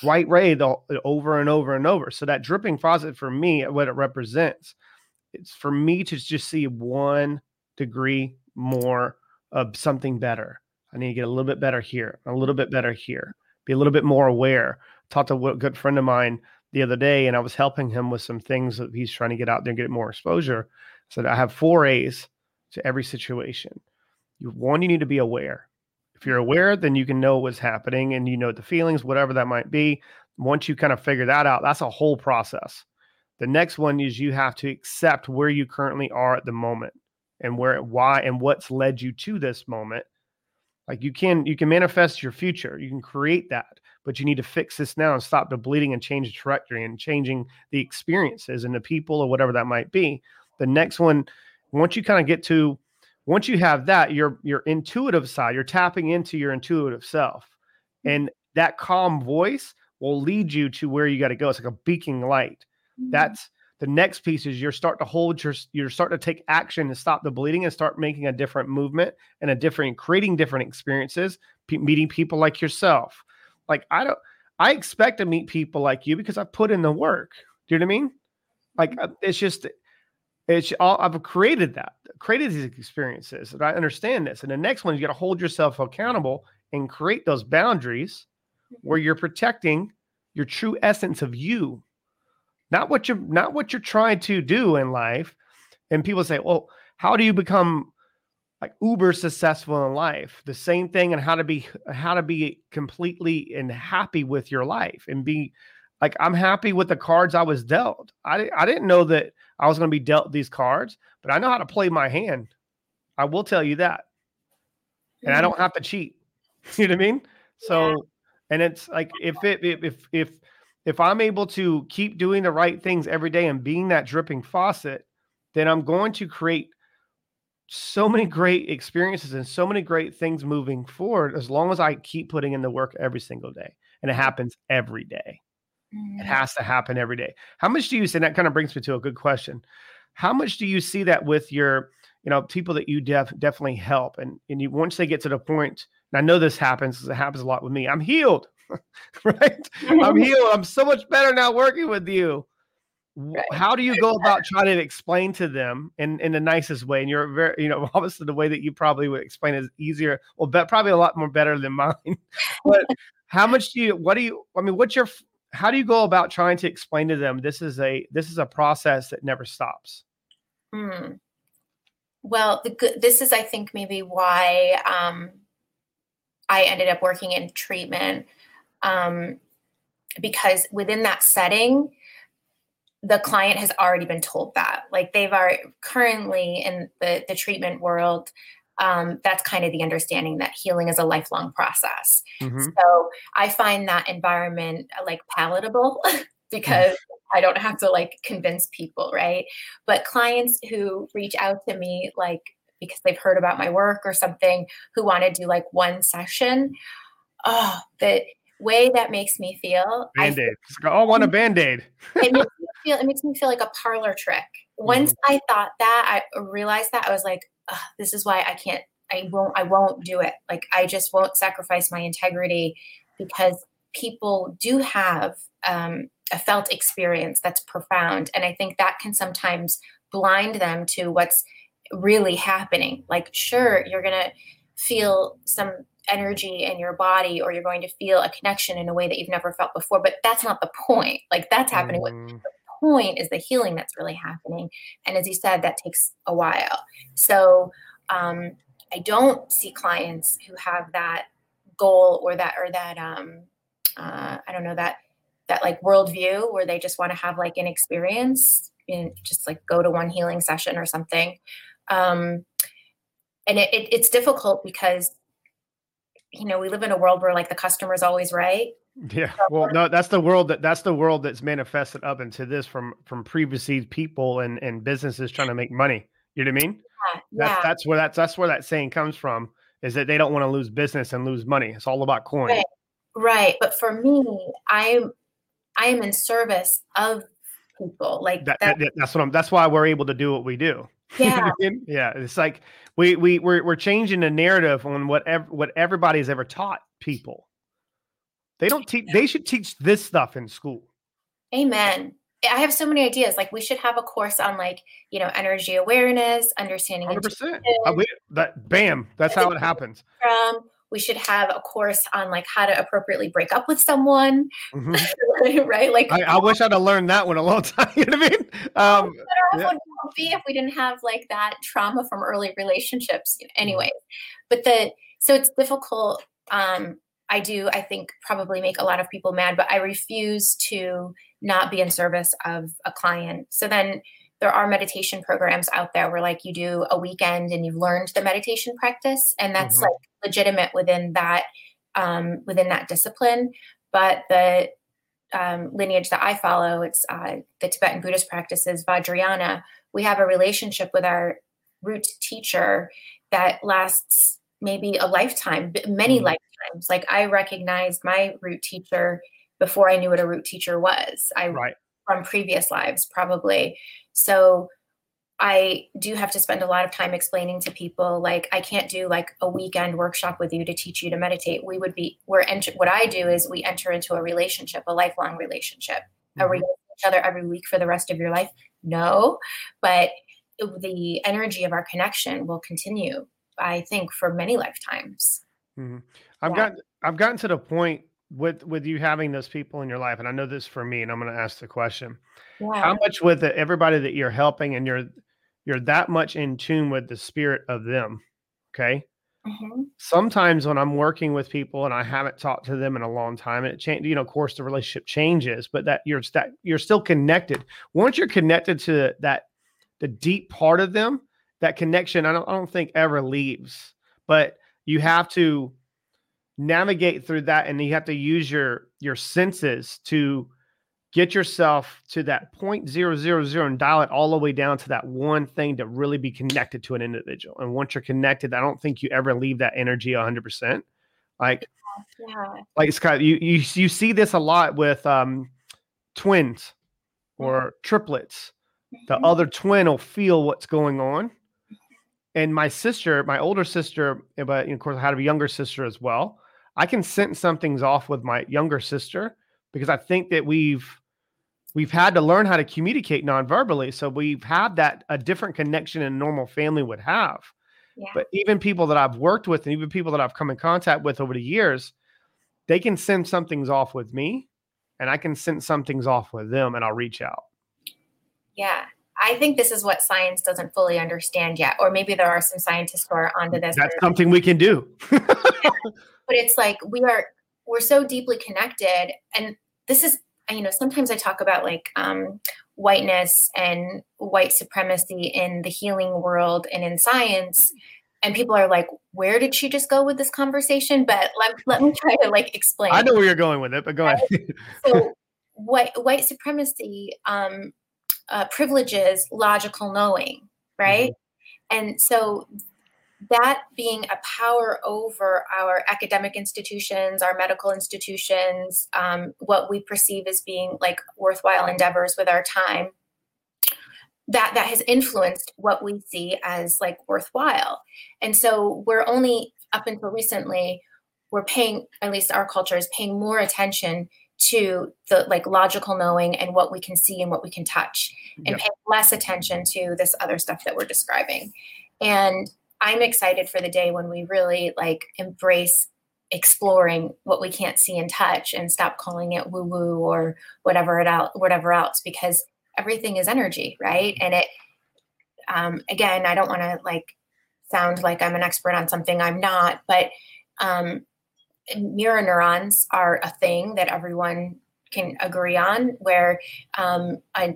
right ray the, over and over and over so that dripping faucet for me what it represents it's for me to just see one degree more of something better i need to get a little bit better here a little bit better here be a little bit more aware. Talked to a good friend of mine the other day, and I was helping him with some things that he's trying to get out there and get more exposure. Said I have four A's to every situation. You, one, you need to be aware. If you're aware, then you can know what's happening and you know the feelings, whatever that might be. Once you kind of figure that out, that's a whole process. The next one is you have to accept where you currently are at the moment and where why and what's led you to this moment Like you can you can manifest your future. You can create that, but you need to fix this now and stop the bleeding and change the trajectory and changing the experiences and the people or whatever that might be. The next one, once you kind of get to once you have that, your your intuitive side, you're tapping into your intuitive self. Mm-hmm. And that calm voice will lead you to where you got to go. It's like a beacon light. Mm-hmm. That's the next piece is you're starting to hold your you're starting to take action to stop the bleeding and start making a different movement and a different creating different experiences pe- meeting people like yourself like i don't i expect to meet people like you because i put in the work. Do you know what i mean? Like uh, it's just it's all i've created that created these experiences and i understand this and the next one you got to hold yourself accountable and create those boundaries where you're protecting your true essence of you. Not what you're not what you're trying to do in life. And people say, well, how do you become like uber successful in life? The same thing and how to be how to be completely and happy with your life and be like I'm happy with the cards I was dealt. I I didn't know that I was going to be dealt these cards, but I know how to play my hand. I will tell you that. And I mm. don't have to cheat. you know what I mean? So yeah. and it's like if it if if if I'm able to keep doing the right things every day and being that dripping faucet, then I'm going to create so many great experiences and so many great things moving forward as long as I keep putting in the work every single day. And it happens every day. It mm-hmm. has to happen every day. How much do you see? That kind of brings me to a good question. How much do you see that with your, you know, people that you def- definitely help? And, and you, once they get to the point, and I know this happens because it happens a lot with me, I'm healed. right? I'm healed. I'm so much better now working with you. Right. How do you go about trying to explain to them in, in the nicest way? And you're very, you know, obviously the way that you probably would explain is easier. Well, but probably a lot more better than mine. but how much do you, what do you, I mean, what's your, how do you go about trying to explain to them this is a, this is a process that never stops? Hmm. Well, the good, this is, I think, maybe why um, I ended up working in treatment um, because within that setting, the client has already been told that. Like they've are currently in the, the treatment world, um, that's kind of the understanding that healing is a lifelong process. Mm-hmm. So I find that environment uh, like palatable because I don't have to like convince people, right? But clients who reach out to me like because they've heard about my work or something who want to do like one session, oh, that way that makes me feel. Band-aid. I, I want a band-aid. it, makes me feel, it makes me feel like a parlor trick. Once mm-hmm. I thought that, I realized that I was like, this is why I can't, I won't, I won't do it. Like I just won't sacrifice my integrity because people do have um, a felt experience that's profound. And I think that can sometimes blind them to what's really happening. Like, sure, you're going to feel some energy in your body or you're going to feel a connection in a way that you've never felt before but that's not the point. Like that's happening mm. the point is the healing that's really happening. And as you said that takes a while. So um, i don't see clients who have that goal or that or that um, uh, i don't know that that like worldview where they just want to have like an experience and just like go to one healing session or something. Um, and it, it, it's difficult because you know we live in a world where like the customer is always right. Yeah well no that's the world that that's the world that's manifested up into this from from previously people and and businesses trying to make money. You know what i mean? Yeah, that's yeah. that's where that's that's where that saying comes from is that they don't want to lose business and lose money. It's all about coin. Right. right. But for me i'm i am in service of people like that, that, that's what i'm that's why we're able to do what we do yeah yeah it's like we we we're, we're changing the narrative on whatever what everybody's ever taught people. They don't teach. They should teach this stuff in school. Amen. I have so many ideas. Like we should have a course on like you know energy awareness, understanding. Hundred percent. Uh, that bam. That's how it happens. From we should have a course on like how to appropriately break up with someone mm-hmm. right like I, I, wish i'd have learned that one a long time you know what i mean um yeah. would be if we didn't have like that trauma from early relationships anyway but the so it's difficult um i do i think probably make a lot of people mad but i refuse to not be in service of a client so then there are meditation programs out there where like you do a weekend and you've learned the meditation practice and that's mm-hmm. like legitimate within that um, within that discipline. But the um, lineage that I follow, it's uh, the Tibetan Buddhist practices, Vajrayana. We have a relationship with our root teacher that lasts maybe a lifetime, many mm-hmm. lifetimes. Like I recognized my root teacher before I knew what a root teacher was. I right. from previous lives, probably. So I do have to spend a lot of time explaining to people like I can't do like a weekend workshop with you to teach you to meditate. We would be we're enter what I do is we enter into a relationship, a lifelong relationship. Mm-hmm. Are we mm-hmm. each other every week for the rest of your life? No, but the energy of our connection will continue. I think for many lifetimes. Mm-hmm. I've yeah. got I've gotten to the point with with you having those people in your life, and I know this for me, and I'm going to ask the question: yeah. How much with it, everybody that you're helping, and you're you're that much in tune with the spirit of them. Okay. Mm-hmm. Sometimes when I'm working with people and I haven't talked to them in a long time, and it change, you know, of course the relationship changes, but that you're that you're still connected. Once you're connected to that, the deep part of them, that connection, I don't, I don't think ever leaves. But you have to navigate through that, and you have to use your your senses to get yourself to that point zero zero zero and dial it all the way down to that one thing to really be connected to an individual. And once you're connected, I don't think you ever leave that energy hundred percent. Like, yeah. like Scott, you you you see this a lot with um, twins or mm-hmm. triplets. The mm-hmm. other twin will feel what's going on. And my sister, my older sister, eh, but of course I had a younger sister as well. I can sense something's off with my younger sister because I think that we've we've had to learn how to communicate non-verbally. So we've had that a different connection a normal family would have. Yeah. But even people that I've worked with and even people that I've come in contact with over the years, they can send something's off with me and I can send something's off with them and I'll reach out. Yeah. I think this is what science doesn't fully understand yet. Or maybe there are some scientists who are onto this. That's something we can do. yeah. But it's like we are we're so deeply connected. And this is you know, sometimes I talk about like um, whiteness and white supremacy in the healing world and in science. And people are like, where did she just go with this conversation? But let, let me try to like explain. I know where you're going with it, but go ahead. so white, white supremacy um, uh, privileges logical knowing, right? Mm-hmm. And so that being a power over our academic institutions, our medical institutions, um, what we perceive as being like worthwhile endeavors with our time, that that has influenced what we see as like worthwhile. And so we're only up until recently, we're paying, at least our culture is paying more attention to the like logical knowing and what we can see and what we can touch and yep. pay less attention to this other stuff that we're describing. And I'm excited for the day when we really like embrace exploring what we can't see and touch and stop calling it woo woo or whatever it out whatever else because everything is energy right? And it um, again i don't want to like sound like i'm an expert on something i'm not but um, mirror neurons are a thing that everyone can agree on where um, a,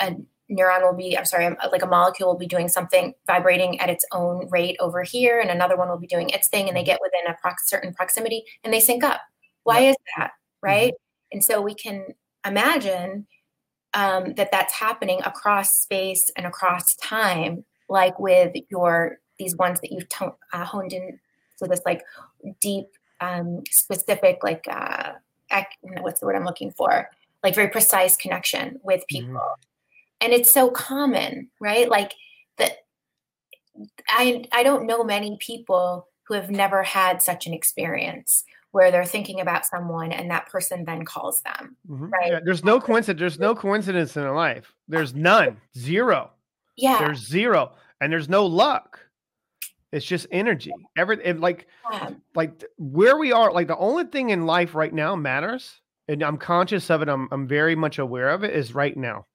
a neuron will be, I'm sorry, like a molecule will be doing something vibrating at its own rate over here, and another one will be doing its thing, and they get within a certain proximity and they sync up. Why is that? Right. Mm-hmm. And so we can imagine um, that that's happening across space and across time, like with your these ones that you've uh, honed in so this like deep, um, specific, like uh, ac- what's the word I'm looking for? Like very precise connection with mm-hmm. people. Mm-hmm and it's so common right? Like that i i don't know many people who have never had such an experience where they're thinking about someone and that person then calls them mm-hmm. right? Yeah, there's no coincidence there's no coincidence in life. There's none. Zero. Yeah. There's zero. And there's no luck. It's just energy. Every like yeah. like where we are like the only thing in life right now matters and i'm conscious of it i'm, I'm very much aware of it is right now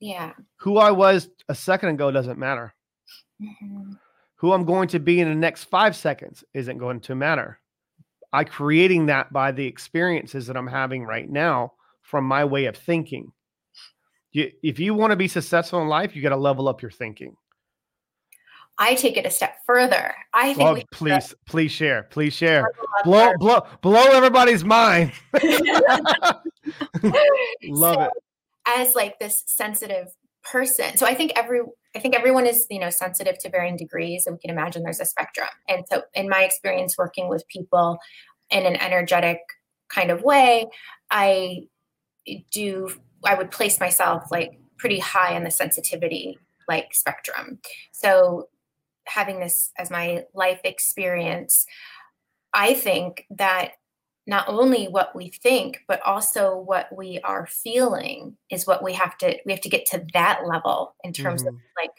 yeah. Who I was a second ago doesn't matter. Mm-hmm. Who I'm going to be in the next five seconds isn't going to matter. I creating that by the experiences that I'm having right now from my way of thinking. You, if you want to be successful in life, you got to level up your thinking. I take it a step further. I think. Oh, please, please share. Please share. Blow, blow, blow everybody's mind. Love so, it. As like this sensitive person, so I think every, I think everyone is you know sensitive to varying degrees, and we can imagine there's a spectrum. And so, in my experience working with people in an energetic kind of way, I do. I would place myself like pretty high on the sensitivity like spectrum. So having this as my life experience, I think that not only what we think but also what we are feeling is what we have to we have to get to that level in terms mm-hmm. of like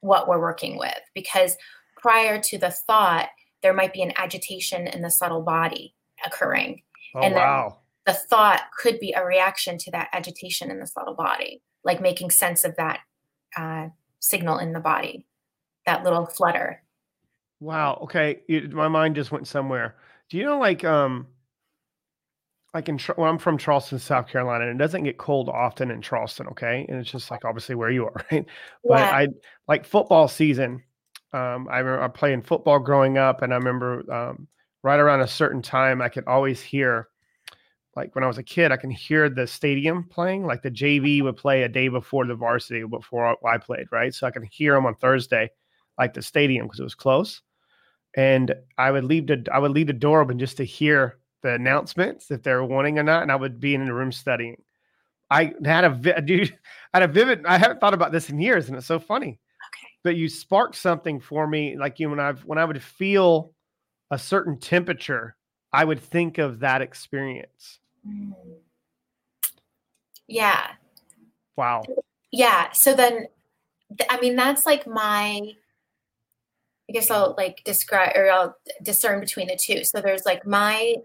what we're working with because prior to the thought there might be an agitation in the subtle body occurring oh, and wow. the thought could be a reaction to that agitation in the subtle body like making sense of that uh, signal in the body that little flutter. Wow. Okay. It, my mind just went somewhere. Do you know, like, um, like in well, I'm from Charleston, South Carolina, and it doesn't get cold often in Charleston. Okay, and it's just like obviously where you are, right? But yeah. I like football season. Um, I remember playing football growing up, and I remember um, right around a certain time, I could always hear, like when I was a kid, I can hear the stadium playing. Like the JV would play a day before the varsity, before I played, right? So I can hear them on Thursday, like the stadium because it was close. And I would leave the I would leave the door open just to hear the announcements if they're wanting or not, and I would be in the room studying. I had a dude, I had a vivid. I haven't thought about this in years, and it's so funny. Okay. But you sparked something for me, like you when I when I would feel a certain temperature, I would think of that experience. Mm. Yeah. Wow. Yeah. So then, I mean, that's like my I guess I'll like describe or I'll discern between the two. So there's like my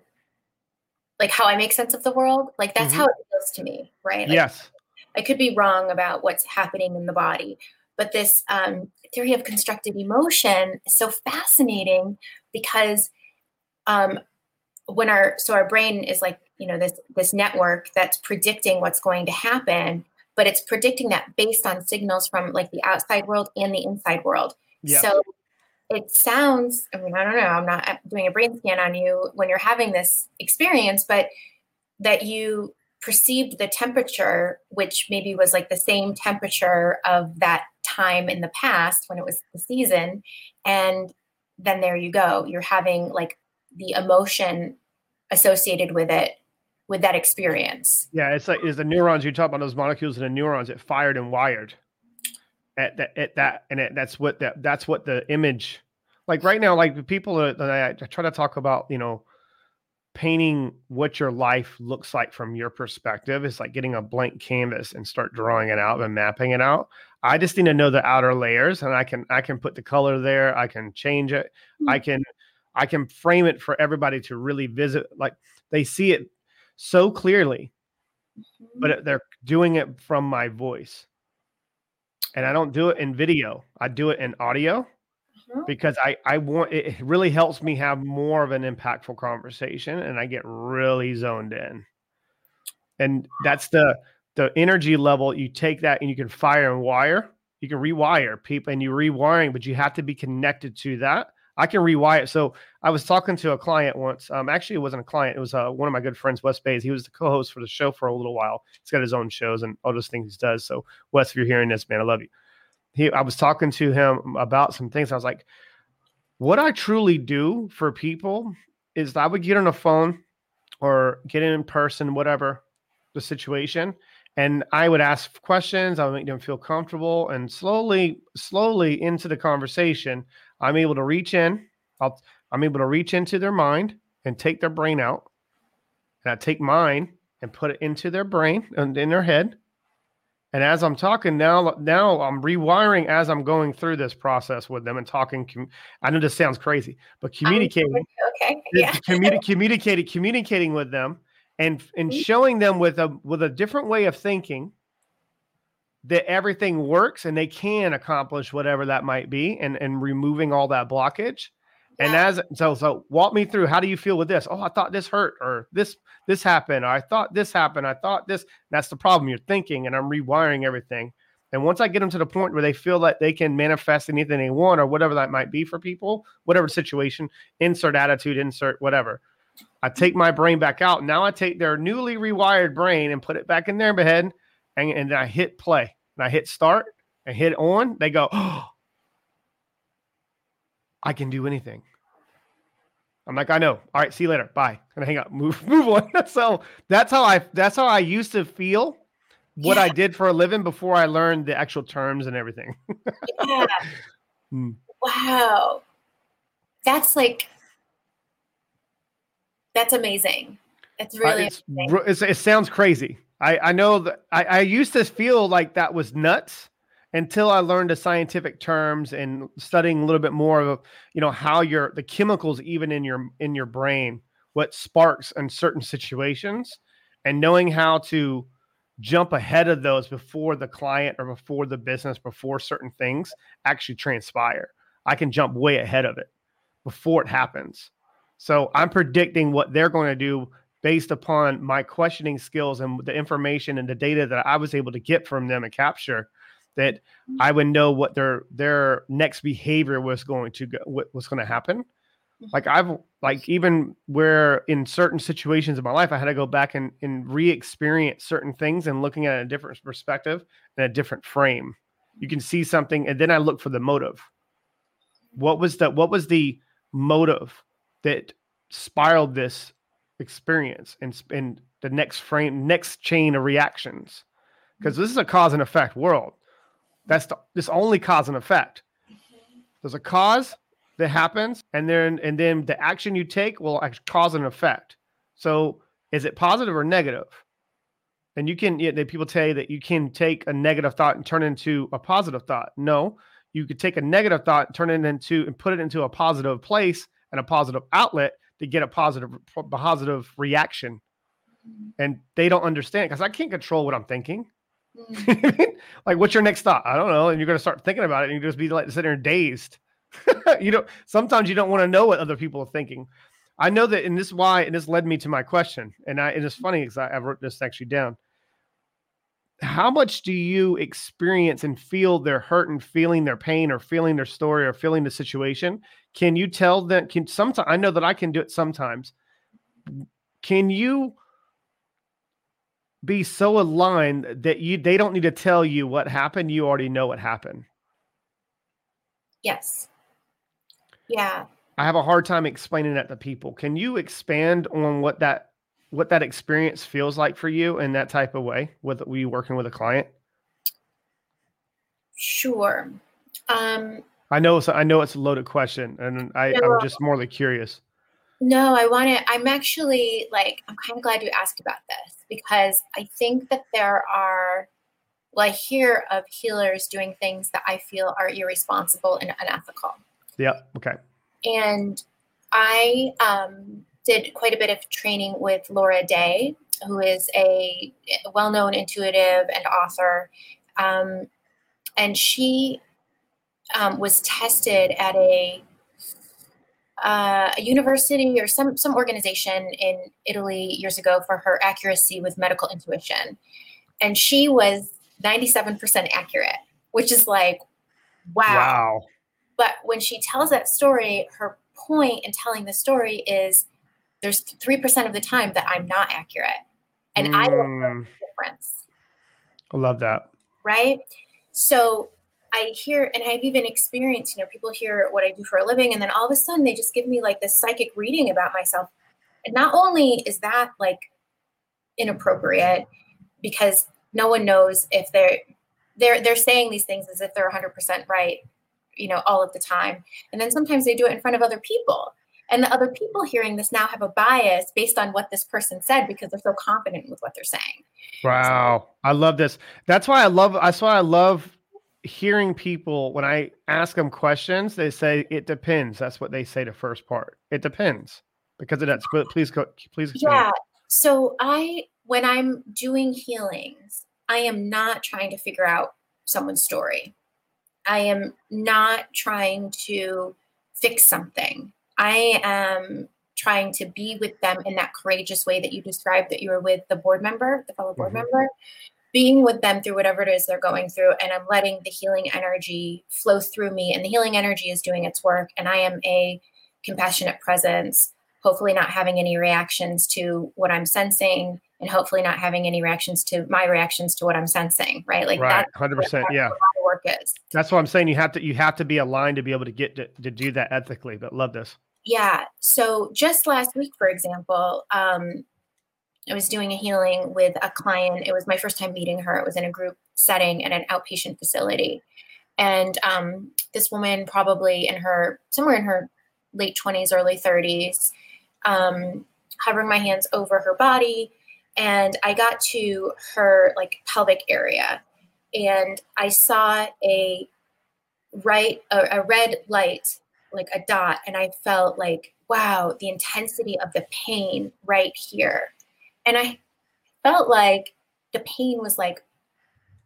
like how I make sense of the world. Like that's mm-hmm. how it feels to me, right? Like, yes. I could be wrong about what's happening in the body, but this um, theory of constructed emotion is so fascinating because um, when our so our brain is like you know this this network that's predicting what's going to happen, but it's predicting that based on signals from like the outside world and the inside world. Yeah. So it sounds, I mean, I don't know, I'm not uh, doing a brain scan on you when you're having this experience, but that you perceived the temperature, which maybe was like the same temperature of that time in the past when it was the season. And then there you go. You're having like the emotion associated with it with that experience. Yeah, it's like is the neurons you talk about those molecules in the neurons it fired and wired at that at that and it, that's what that that's what the image like right now like people that I, I try to talk about you know painting what your life looks like from your perspective is like getting a blank canvas and start drawing it out and mapping it out i just need to know the outer layers and i can i can put the color there i can change it mm-hmm. i can i can frame it for everybody to really visit like they see it so clearly mm-hmm. but they're doing it from my voice and I don't do it in video. I do it in audio mm-hmm. because I I want it really helps me have more of an impactful conversation and I get really zoned in. And that's the the energy level you take that and you can fire and wire. You can rewire people and you're rewiring, but you have to be connected to that I can rewire it. So I was talking to a client once. Um, actually, it wasn't a client. It was uh, one of my good friends, Wes Bays. He was the co-host for the show for a little while. He's got his own shows and all those things he does. So Wes, if you're hearing this, man, I love you. He, I was talking to him about some things. I was like, what I truly do for people is I would get on a phone or get in person, whatever the situation, and I would ask questions. I would make them feel comfortable, and slowly, slowly into the conversation, I'm able to reach in. I'll, I'm able to reach into their mind and take their brain out. And I take mine and put it into their brain and in their head. And as I'm talking now, now I'm rewiring as I'm going through this process with them and talking. I know this sounds crazy, but communicating, okay, yeah, communi- communicating, communicating with them, and and mm-hmm. showing them with a with a different way of thinking that everything works and they can accomplish whatever that might be and and removing all that blockage yeah. and as so so walk me through how do you feel with this oh i thought this hurt or this this happened or i thought this happened i thought this that's the problem you're thinking and i'm rewiring everything And once I get them to the point where they feel that they can manifest anything they want or whatever that might be for people, whatever situation, insert attitude, insert whatever. I take my brain back out. Now I take their newly rewired brain and put it back in their head and, and I hit play and I hit start and hit on. They go, oh, I can do anything. I'm like, I know. All right, see you later. Bye. And I hang up. Move, move on. so that's how I that's how I used to feel what yeah. I did for a living before I learned the actual terms and everything. yeah. Mm. Wow. That's like that's amazing. It's really uh, it's, it sounds crazy. I, I know that I, I used to feel like that was nuts until I learned the scientific terms and studying a little bit more of you know how your the chemicals even in your in your brain what sparks in certain situations and knowing how to jump ahead of those before the client or before the business, before certain things actually transpire. I can jump way ahead of it before it happens. So I'm predicting what they're going to do based upon my questioning skills and the information and the data that I was able to get from them and capture that mm-hmm. I would know what their their next behavior was going to go what was going to happen mm-hmm. like I've like even where in certain situations in my life I had to go back and, and re-experience certain things and looking at a different perspective and a different frame. You can see something and then I look for the motive. What was the what was the motive that spiraled this experience and in the next frame, next chain of reactions? Because this is a cause and effect world. That's the this only cause and effect. There's a cause, that happens and then and then the action you take will cause an effect so is it positive or negative and you can know, people tell you that you can take a negative thought and turn it into a positive thought no you could take a negative thought turn it into and put it into a positive place and a positive outlet to get a positive positive reaction and they don't understand because i can't control what i'm thinking mm. like what's your next thought i don't know and you're going to start thinking about it and you just be like sitting there dazed you know, sometimes you don't want to know what other people are thinking. I know that, and this is why, and this led me to my question. And I, and it's funny because I, I wrote this actually down. How much do you experience and feel their hurt and feeling their pain or feeling their story or feeling the situation? Can you tell them? Can sometimes I know that I can do it sometimes. Can you be so aligned that you they don't need to tell you what happened? You already know what happened. Yes. Yeah. I have a hard time explaining that to people. Can you expand on what that what that experience feels like for you in that type of way with you working with a client? Sure. Um I know I know it's a loaded question and I, no, I'm just morely curious. No, I want to I'm actually like I'm kind of glad you asked about this because I think that there are well, I hear of healers doing things that I feel are irresponsible and unethical. Yeah. Okay. And I um, did quite a bit of training with Laura Day, who is a well known intuitive and author. Um, and she um, was tested at a uh, a university or some some organization in Italy years ago for her accuracy with medical intuition, and she was 97% accurate, which is like, wow. Wow. But when she tells that story, her point in telling the story is there's 3% of the time that I'm not accurate. And mm. I don't know the difference. I love that. Right? So I hear, and I've even experienced, you know, people hear what I do for a living, and then all of a sudden they just give me like this psychic reading about myself. And not only is that like inappropriate because no one knows if they're they're they're saying these things as if they're 100% right you know all of the time and then sometimes they do it in front of other people and the other people hearing this now have a bias based on what this person said because they're so confident with what they're saying. Wow. So, i love this. That's why i love that's why i love hearing people when i ask them questions they say it depends. That's what they say the first part. It depends. Because of that please go please explain. yeah. So i when I'm doing healings, I am not trying to figure out someone's story. I am not trying to fix something. I am trying to be with them in that courageous way that you described that you were with the board member, the fellow board mm-hmm. member. being with them through whatever it is they're going through and i'm letting the healing energy flow through me and the healing energy is doing its work and i am a compassionate presence hopefully not having any reactions to what i'm sensing and hopefully not having any reactions to my reactions to what i'm sensing right like right 100% yeah work is that's what i'm saying you have to you have to be aligned to be able to get to, to do that ethically but love this yeah so just last week for example um I was doing a healing with a client. It was my first time meeting her. It was in a group setting at an outpatient facility. And um, this woman, probably in her, somewhere in her late 20s, early 30s, um, hovering my hands over her body. And I got to her like pelvic area and I saw a right, a, a red light, like a dot. And I felt like, wow, the intensity of the pain right here and I felt like the pain was like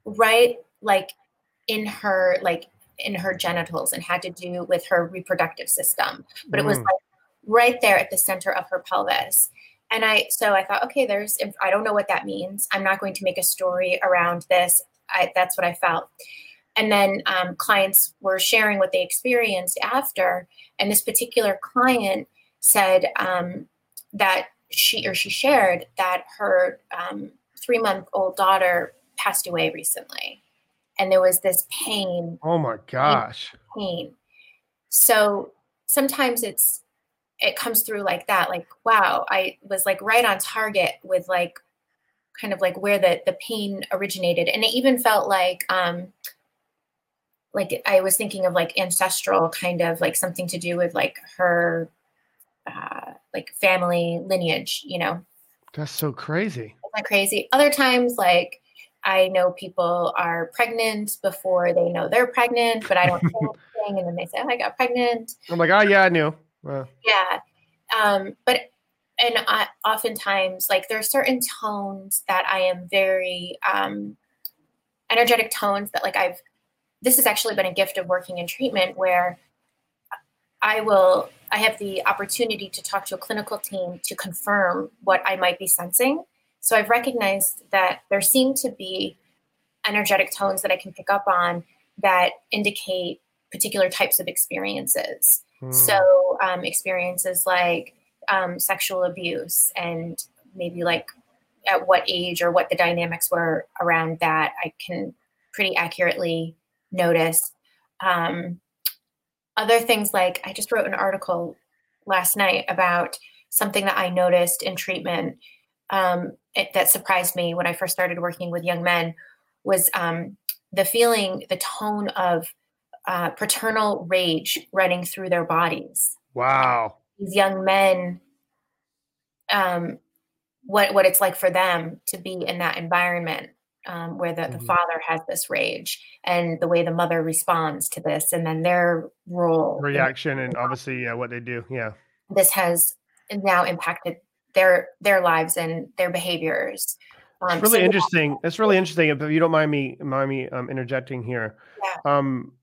right like in her like in her genitals and had to do with her reproductive system but mm. it was mm. like right there at the center of her pelvis and i so i thought okay there's i don't know what that means i'm not going to make a story around this I, that's what i felt and then um, clients were sharing what they experienced after. And this particular client said um, that she or she shared that her um, three month old daughter passed away recently. And there was this pain. Oh my gosh. pain. So sometimes it's it comes through like that like wow i was like right on target with like kind of like where the the pain originated. And it even felt like um like i was thinking of like ancestral kind of like something to do with like her uh, like family lineage, you know. That's so crazy. Isn't that crazy? Other times, like I know people are pregnant before they know they're pregnant, but I don't say anything, and then they say, "Oh, I got pregnant." I'm like, "Oh yeah, I knew." Yeah, um, but and I, oftentimes, like there are certain tones that I am very um, energetic tones that, like I've. This has actually been a gift of working in treatment where I will I have the opportunity to talk to a clinical team to confirm what I might be sensing. So I've recognized that there seem to be energetic tones that I can pick up on that indicate particular types of experiences. Hmm. So um, experiences like um, sexual abuse and maybe like at what age or what the dynamics were around that, I can pretty accurately notice. Um, other things like I just wrote an article last night about something that I noticed in treatment um, it, that surprised me when I first started working with young men was um, the feeling, the tone of uh, paternal rage running through their bodies. Wow. These young men, um, what what it's like for them to be in that environment um, where the, mm-hmm. the father has this rage and the way the mother responds to this and then their role reaction and obviously yeah what they do yeah this has now impacted their their lives and their behaviors um, it's really so interesting it's really interesting if you don't mind me mind me um, interjecting here yeah. um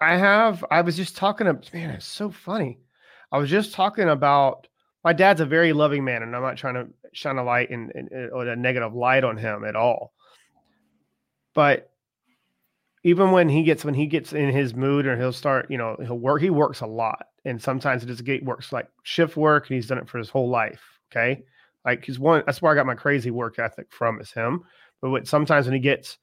i have i was just talking to man it's so funny i was just talking about my dad's a very loving man, and I'm not trying to shine a light and, or a negative light on him at all. But even when he gets when he gets in his mood, or he'll start, you know, he'll work. He works a lot, and sometimes it just works like shift work, and he's done it for his whole life. Okay, like he's one. That's where I got my crazy work ethic from. Is him. But what, sometimes when he gets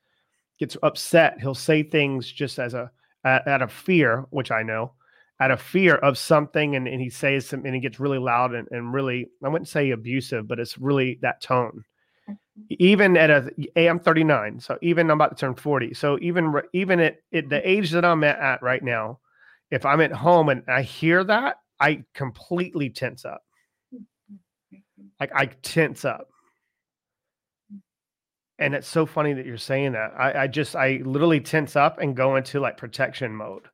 gets upset, he'll say things just as a out of fear, which I know, out of fear of something and, and he says something and he gets really loud and, and really i wouldn't say abusive but it's really that tone mm-hmm. even at a i'm 39 so even i'm about to turn 40 so even even at, at the mm-hmm. age that i'm at, at right now if i'm at home and i hear that i completely tense up mm-hmm. like i tense up and it's so funny that you're saying that I, I just i literally tense up and go into like protection mode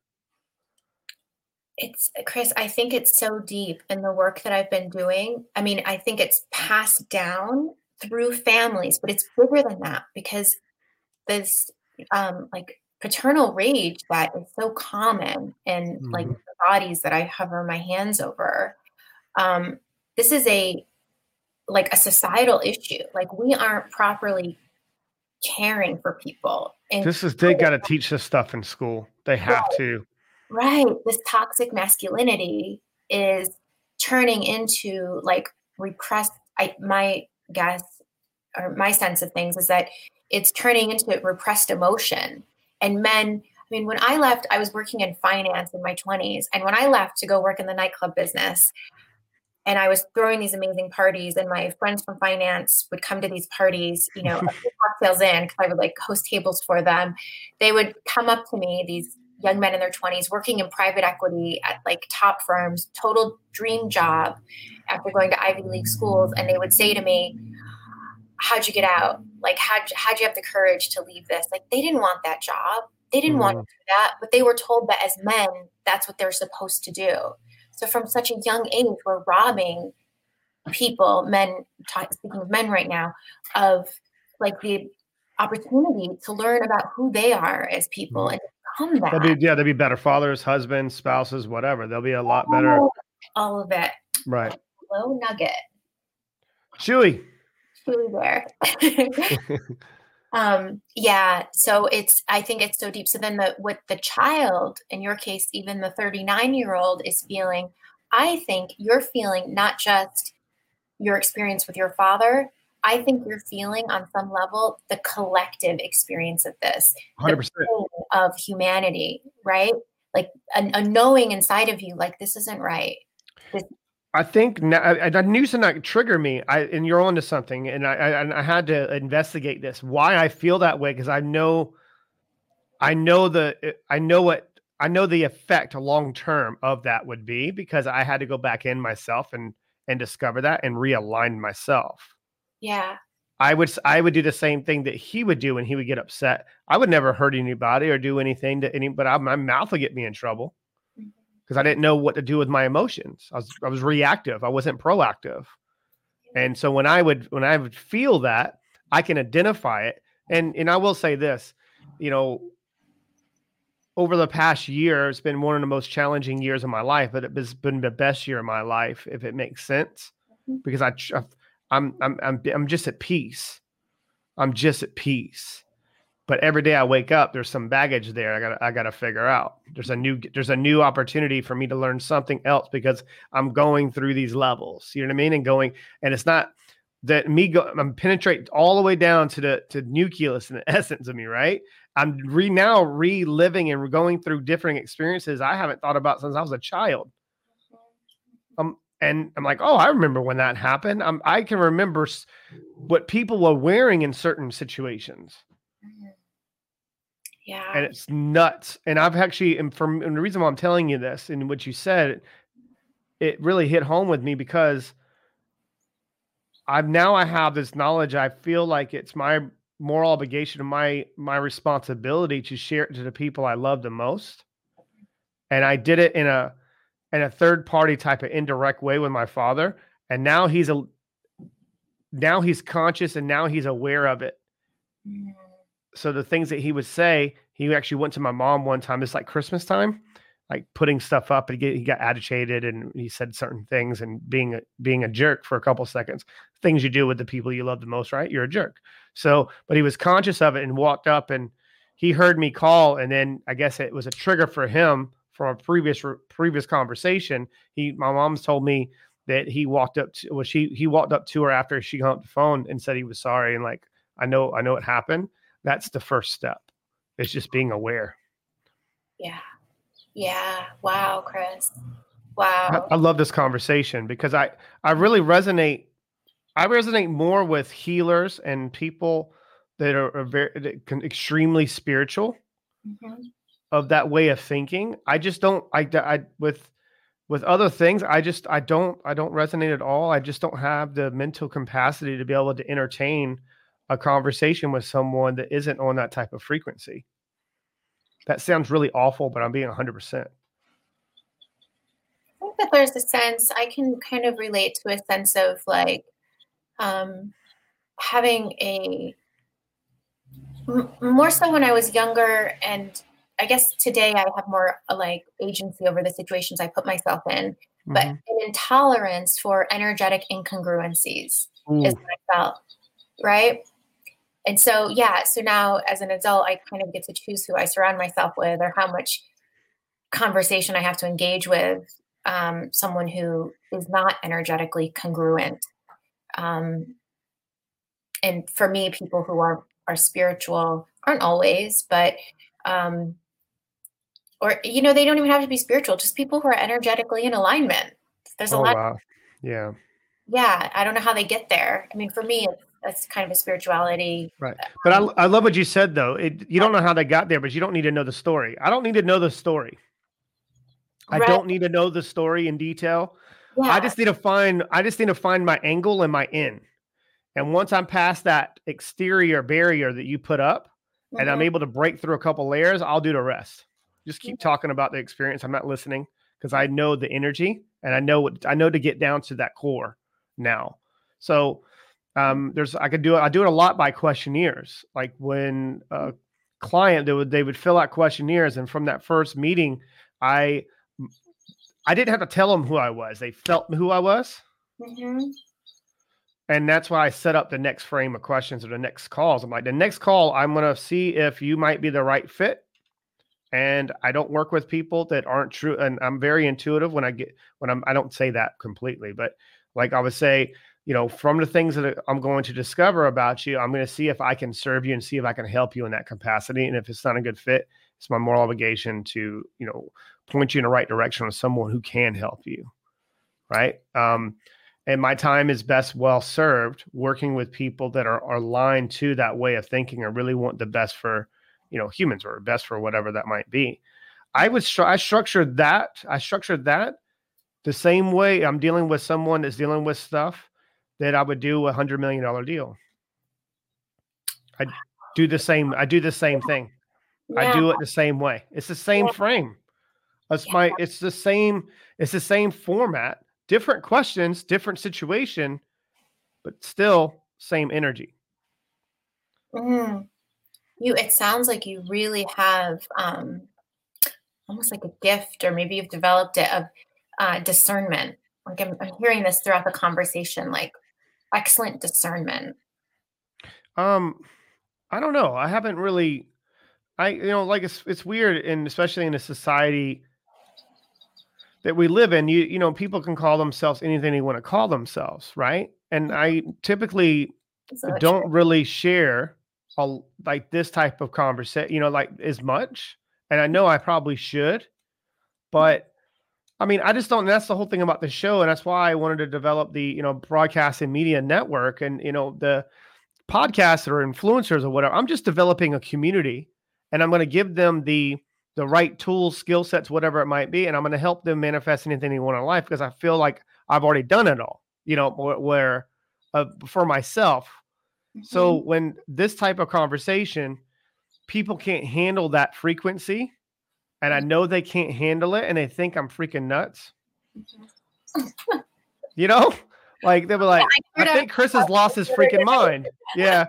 it's Chris, I think it's so deep in the work that I've been doing. I mean, I think it's passed down through families, but it's bigger than that because this um like paternal rage that is so common in mm-hmm. like the bodies that I hover my hands over. Um, this is a like a societal issue. Like we aren't properly caring for people. And this is they got to teach this stuff in school. They have right. to. Right. This toxic masculinity is turning into like repressed. I my guess or my sense of things is that it's turning into repressed emotion. And men, I mean, when I left, I was working in finance in my 20s. And when I left to go work in the nightclub business, and I was throwing these amazing parties, and my friends from finance would come to these parties, you know, cocktails in because I would like host tables for them. They would come up to me, these young men in their 20s, working in private equity at like top firms, total dream job after going to Ivy League schools, and they would say to me, how'd you get out? Like, how'd, how'd you have the courage to leave this? Like, they didn't want that job. They didn't mm. want to do that, but they were told that as men, that's what they're supposed to do. So from such a young age, we're robbing people, men, speaking of men right now, of like the opportunity to learn about who they are as people mm. and that. They'll be, yeah, they'll be better fathers, husbands, spouses, whatever. They'll be a lot better. All of it. Right. Low nugget. Chewy Chewy there. um, yeah. So it's, I think it's so deep. So then the, what the child, in your case, even the 39 year old is feeling, I think you're feeling not just your experience with your father, I think you're feeling on some level the collective experience of this, 100%. Of humanity, right? Like a, a, knowing inside of you, like this isn't right. This, I think now, I, I knew something that trigger me. I and you're onto something, and I, I I had to investigate this. Why I feel that way because I know, I know the I know what I know the effect long term of that would be because I had to go back in myself and and discover that and realign myself. Yeah. I would I would do the same thing that he would do when he would get upset. I would never hurt anybody or do anything to any, but I, my mouth would get me in trouble because I didn't know what to do with my emotions. I was I was reactive. I wasn't proactive. And so when I would when I would feel that, I can identify it. And and I will say this, you know, over the past year, it's been one of the most challenging years of my life, but it's been the best year of my life, if it makes sense, mm-hmm. because I, I'm, I'm, I'm, I'm just at peace. I'm just at peace but every day I wake up, there's some baggage there. I got I got to figure out. There's a new there's a new opportunity for me to learn something else because I'm going through these levels. You know what I mean? And going and it's not that me go I'm penetrate all the way down to the to nucleus and the essence of me, right? I'm re now reliving and going through different experiences I haven't thought about since I was a child. Um, and I'm like, oh, I remember when that happened. Um, I can remember what people were wearing in certain situations yeah. And it's nuts. And I've actually, and from and the reason why I'm telling you this and what you said, it really hit home with me because I've now I have this knowledge. I feel like it's my moral obligation and my my responsibility to share it to the people I love the most. And I did it in a in a third party type of indirect way with my father. And now he's a now he's conscious and now he's aware of it. Mm so the things that he would say, he actually went to my mom one time. It's like Christmas time, like putting stuff up. And he got agitated and he said certain things and being a, being a jerk for a couple seconds. Things you do with the people you love the most, right? You're a jerk. So, but he was conscious of it and walked up and he heard me call, and then I guess it was a trigger for him from a previous previous conversation. He, my mom's told me that he walked up to well, she he walked up to her after she hung up the phone and said he was sorry and like I know I know it happened that's the first step. It's just being aware. Yeah. Yeah. Wow, Chris. Wow. I, I love this conversation because I I really resonate. I resonate more with healers and people that are, are very extremely spiritual mm-hmm. Of that way of thinking. I just don't. I, I with with other things i just i don't i don't resonate at all i just don't have the mental capacity to be able to entertain a conversation with someone that isn't on that type of frequency. That sounds really awful, but I'm being 100%. I think that there's a sense I can kind of relate to a sense of like um, having a more so when I was younger, and I guess today I have more uh, like agency over the situations I put myself in, mm-hmm. but an intolerance for energetic incongruencies is what I felt, right? and so yeah so now as an adult i kind of get to choose who i surround myself with or how much conversation i have to engage with um, someone who is not energetically congruent um, and for me people who are are spiritual aren't always but um, or you know they don't even have to be spiritual just people who are energetically in alignment there's a oh, lot wow. yeah yeah i don't know how they get there i mean for me that's kind of a spirituality right but I, I love what you said though it, you don't know how they got there but you don't need to know the story i don't need to know the story i right. don't need to know the story in detail yeah. i just need to find i just need to find my angle and my in and once i'm past that exterior barrier that you put up mm-hmm. and i'm mm-hmm. able to break through a couple layers i'll do the rest just keep mm-hmm. talking about the experience i'm not listening because i know the energy and i know what i know to get down to that core now so um, there's I could do it. I do it a lot by questionnaires. Like when a client they would they would fill out questionnaires, and from that first meeting, I I didn't have to tell them who I was. They felt who I was. Mm-hmm. And that's why I set up the next frame of questions or the next calls. I'm like, the next call, I'm going to see if you might be the right fit. And I don't work with people that aren't true. And I'm very intuitive when I get, when I'm, I don't say that completely, but like I would say, you know, from the things that I'm going to discover about you, I'm going to see if I can serve you and see if I can help you in that capacity. And if it's not a good fit, it's my moral obligation to, you know, point you in the right direction with someone who can help you. Right. Um, and my time is best well served working with people that are, are aligned to that way of thinking and really want the best for, you know, humans or best for whatever that might be. I would, stru- I structured that, I structured that the same way I'm dealing with someone that's dealing with stuff that I would do a hundred million dollar deal. I do the same. I do the same thing. Yeah. I do it the same way. It's the same yeah. frame. It's my. It's the same. It's the same format. Different questions, different situation, but still same energy. Mm. You. It sounds like you really have um, almost like a gift, or maybe you've developed it of uh, discernment. Like I'm, I'm hearing this throughout the conversation. Like excellent discernment? Um, I don't know. I haven't really. I you know like it's it's weird, and especially in a society that we live in, you you know people can call themselves anything they want to call themselves, right? And I typically don't true. really share a, like this type of conversation, you know, like as much. And I know I probably should, but I mean, I just don't. That's the whole thing about the show, and that's why I wanted to develop the you know broadcast and media network, and you know the podcasts or influencers or whatever. I'm just developing a community, and I'm going to give them the the right tools, skill sets, whatever it might be, and I'm going to help them manifest anything they want in life because I feel like I've already done it all. You know, where uh, for myself. Mm-hmm. So when this type of conversation, people can't handle that frequency and I know they can't handle it and they think I'm freaking nuts. you know? Like they were like, yeah, I, I think Chris has lost his freaking mind. Yeah.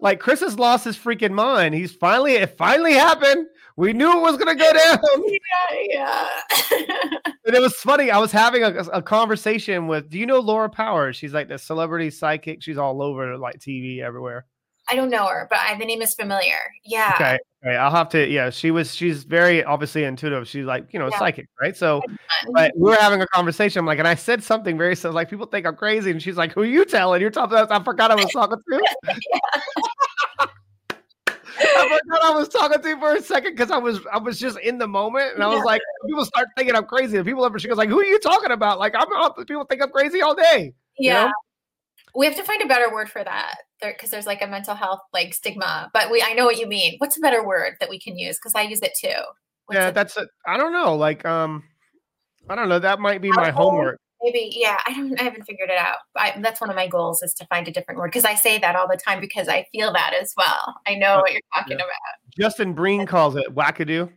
Like Chris has lost his freaking mind. He's finally it finally happened. We knew it was gonna go down. Yeah, yeah. and it was funny. I was having a, a, conversation with. Do you know Laura Powers? She's like the celebrity psychic. She's all over like TV everywhere. I don't know her, but I, the name is familiar. Yeah. Okay. Okay. I'll have to. Yeah. She was. She's very obviously intuitive. She's like you know yeah. psychic, right? So, but we were having a conversation. I'm like, and I said something very so like people think I'm crazy, and she's like, "Who are you telling? You're talking." About I forgot I was talking to. I forgot I was talking to you for a second because I was I was just in the moment, and I was yeah. like, people start thinking I'm crazy. And people ever she goes like, "Who are you talking about?" Like I'm people think I'm crazy all day. Yeah. You know? We have to find a better word for that because there, there's like a mental health like stigma. But we, I know what you mean. What's a better word that we can use? Because I use it too. What's yeah, that's. I don't know. Like, um, I don't know. That might be my homework. Maybe, yeah. I don't. I haven't figured it out. I, that's one of my goals is to find a different word because I say that all the time because I feel that as well. I know what you're talking yeah. about. Justin Breen calls it wackadoo.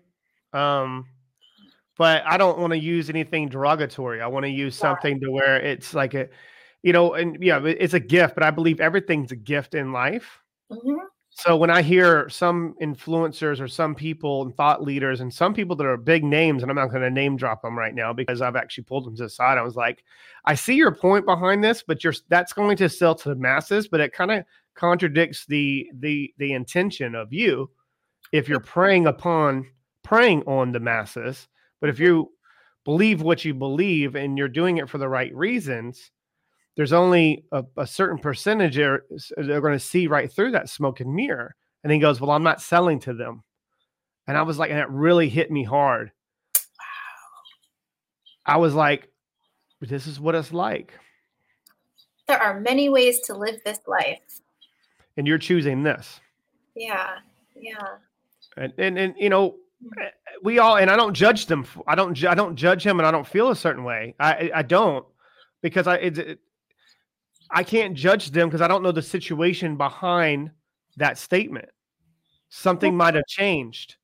Um, but I don't want to use anything derogatory. I want to use something to where it's like a you know, and yeah, it's a gift, but I believe everything's a gift in life. Mm-hmm. So when I hear some influencers or some people and thought leaders and some people that are big names, and I'm not going to name drop them right now because I've actually pulled them to the side. I was like, I see your point behind this, but you're that's going to sell to the masses, but it kind of contradicts the the the intention of you if you're preying upon preying on the masses. But if you believe what you believe and you're doing it for the right reasons, there's only a, a certain percentage are, they're going to see right through that smoke and mirror. And he goes, Well, I'm not selling to them. And I was like, and it really hit me hard. Wow. I was like, this is what it's like. There are many ways to live this life. And you're choosing this. Yeah. Yeah. And and, and you know, eh, we all and I don't judge them. I don't I don't judge him and I don't feel a certain way. I I don't because I it, it I can't judge them because I don't know the situation behind that statement. Something might have changed.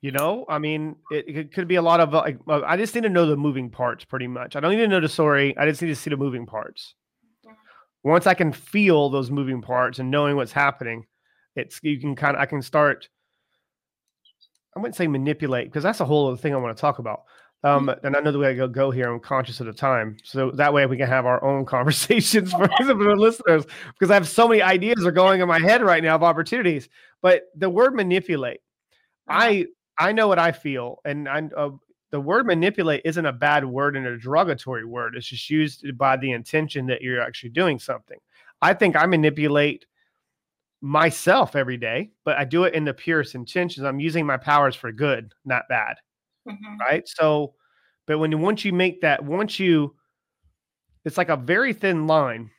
You know, I mean, it, it could be a lot of like. Uh, I just need to know the moving parts, pretty much. I don't need to know the story. I just need to see the moving parts. Once I can feel those moving parts and knowing what's happening, it's you can kind of I can start. I wouldn't say manipulate because that's a whole other thing I want to talk about. Um, and I know the way I go go here. I'm conscious of the time, so that way we can have our own conversations for, for the listeners. Because I have so many ideas are going in my head right now of opportunities. But the word manipulate, I I know what I feel, and I uh, the word manipulate isn't a bad word and a derogatory word. It's just used by the intention that you're actually doing something. I think I manipulate myself every day, but I do it in the purest intentions. I'm using my powers for good, not bad. Mm-hmm. Right. So, but when you once you make that, once you, it's like a very thin line.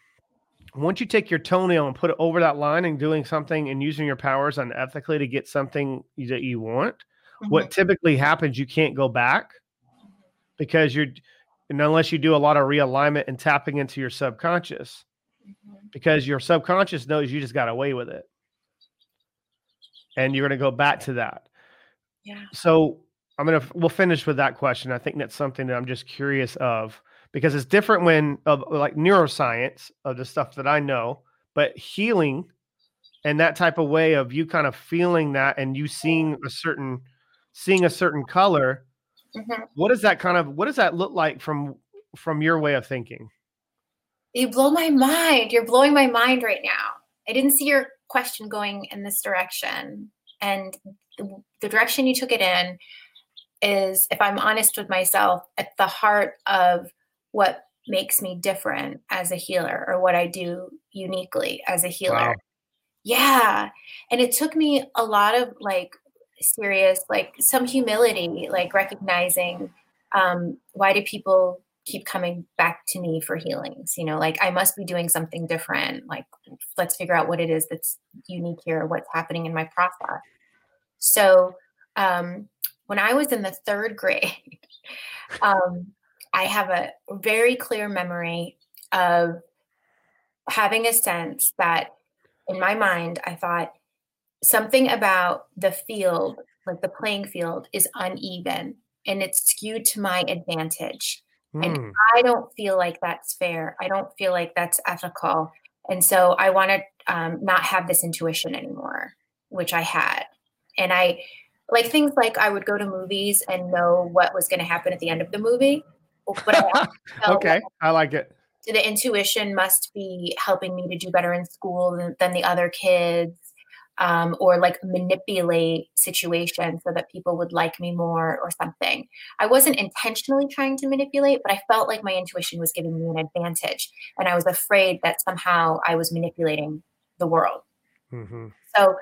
Once you take your toenail and put it over that line and doing something and using your powers unethically to get something that you want, mm-hmm. what typically happens, you can't go back because you're, and unless you do a lot of realignment and tapping into your subconscious, mm-hmm. because your subconscious knows you just got away with it. And you're going to go back to that. Yeah. So I'm to, we'll finish with that question. I think that's something that I'm just curious of because it's different when, of like neuroscience of the stuff that I know, but healing and that type of way of you kind of feeling that and you seeing a certain seeing a certain color mm-hmm. what does that kind of what does that look like from from your way of thinking you blow my mind you're blowing my mind right now i didn't see your question going in this direction and the, the direction you took it in is if i'm honest with myself at the heart of what makes me different as a healer or what i do uniquely as a healer wow. yeah and it took me a lot of like serious, like some humility, like recognizing um, why do people keep coming back to me for healings? You know, like I must be doing something different. Like, let's figure out what it is that's unique here, what's happening in my process. So, um, when I was in the third grade, um, I have a very clear memory of having a sense that in my mind, I thought, something about the field, like the playing field, is uneven and it's skewed to my advantage. Mm. And hmm. I don't feel like that's fair. I don't feel like that's ethical. And so I want to um, not have this intuition anymore, which I had. And I like things like I would go to movies and know what was going to happen at the end of the movie. But I okay, I like it. So The intuition must be helping me to do better in school than, than the other kids um, or like manipulate situations so that people would like me more or something. I wasn't intentionally trying to manipulate, but I felt like my intuition was giving me an advantage. And I was afraid that somehow I was manipulating the world. Mm-hmm. So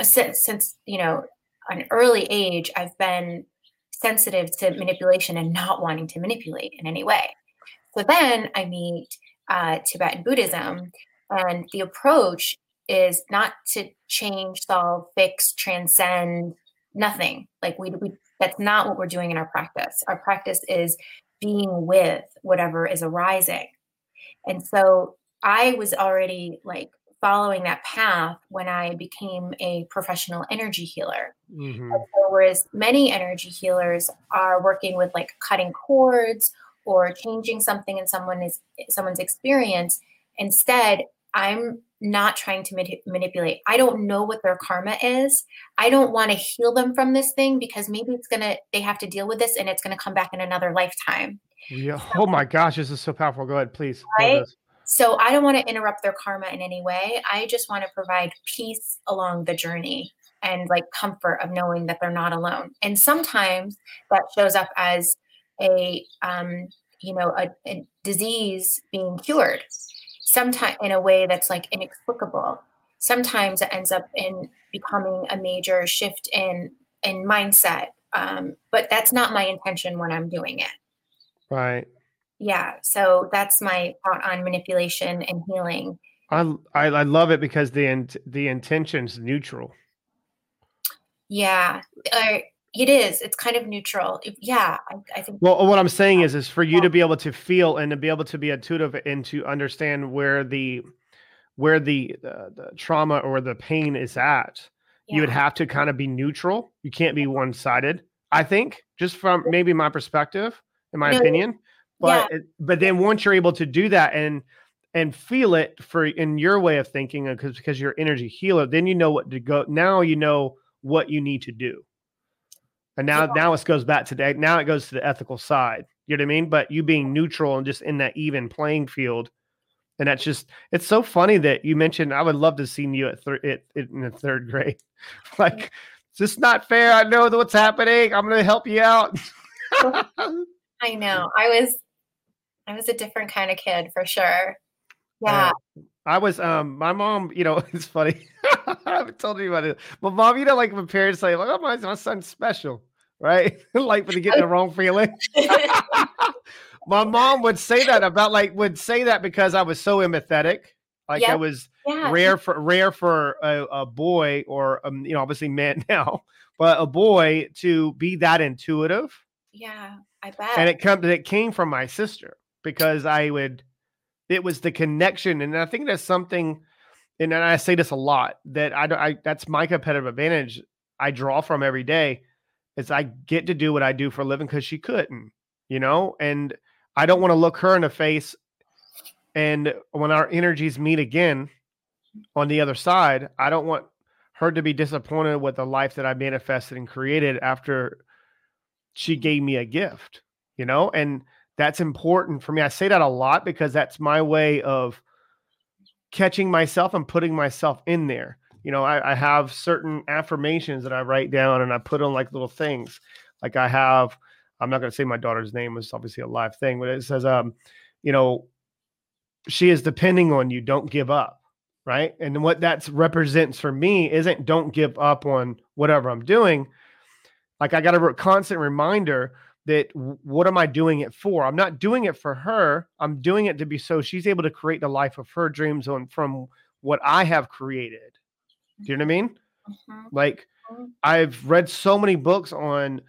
since, since, you know, an early age, I've been sensitive to manipulation and not wanting to manipulate in any way. So then I meet uh, Tibetan Buddhism, and the approach is not to change, solve, fix, transcend, nothing. Like we, we that's not what we're doing in our practice. Our practice is being with whatever is arising. And so I was already like following that path when I became a professional energy healer. Mm-hmm. So whereas many energy healers are working with like cutting cords or changing something in someone is someone's experience, instead I'm not trying to manip- manipulate. I don't know what their karma is. I don't want to heal them from this thing because maybe it's going to, they have to deal with this and it's going to come back in another lifetime. Yeah. Oh my gosh, this is so powerful. Go ahead, please. Right. So I don't want to interrupt their karma in any way. I just want to provide peace along the journey and like comfort of knowing that they're not alone. And sometimes that shows up as a um, you know a, a disease being cured sometimes in a way that's like inexplicable sometimes it ends up in becoming a major shift in in mindset um, but that's not my intention when i'm doing it right yeah so that's my thought on manipulation and healing i i, I love it because the the intention's neutral yeah uh, it is. It's kind of neutral. Yeah, I, I, think. Well, what I'm saying is, is for you to be able to feel and to be able to be intuitive and to understand where the where the uh, the trauma or the pain is at, yeah. you would have to kind of be neutral. You can't be one sided. I think, just from maybe my perspective, in my no, opinion. But yeah. it, but then once you're able to do that and and feel it for in your way of thinking, because uh, because you're energy healer, then you know what to go. Now you know what you need to do and now, yeah. now it goes back to that. Now it goes to the ethical side. You know what I mean? But you being neutral and just in that even playing field, and that's just it's so funny that you mentioned. I would love to see you at, thir- it, in the third grade. like it's just not fair. I know what's happening. I'm going to help you out. I know. I was I was a different kind of kid for sure. Yeah. I was um my mom, you know, it's funny. I haven't told you about it. But mom, you know, like when parents say, like, oh my, my son's special, right? like when they get the wrong feeling. my mom would say that about like would say that because I was so empathetic. Like yep. I was yeah. rare for rare for a, a boy or um, you know, obviously man now, but a boy to be that intuitive. Yeah, I bet. And it come it came from my sister because I would it was the connection, and I think that's something. And I say this a lot that I, I that's my competitive advantage. I draw from every day is I get to do what I do for a living because she couldn't, you know, and I don't want to look her in the face. And when our energies meet again on the other side, I don't want her to be disappointed with the life that I manifested and created after she gave me a gift, you know, and that's important for me. I say that a lot because that's my way of catching myself and putting myself in there. You know, I, I have certain affirmations that I write down and I put on like little things. Like I have, I'm not going to say my daughter's name was obviously a live thing, but it says, um, you know, she is depending on you. Don't give up. Right. And what that represents for me isn't don't give up on whatever I'm doing. Like I got a constant reminder that what am I doing it for? I'm not doing it for her. I'm doing it to be so she's able to create the life of her dreams on from what I have created. Do you know what I mean? Mm-hmm. Like mm-hmm. I've read so many books on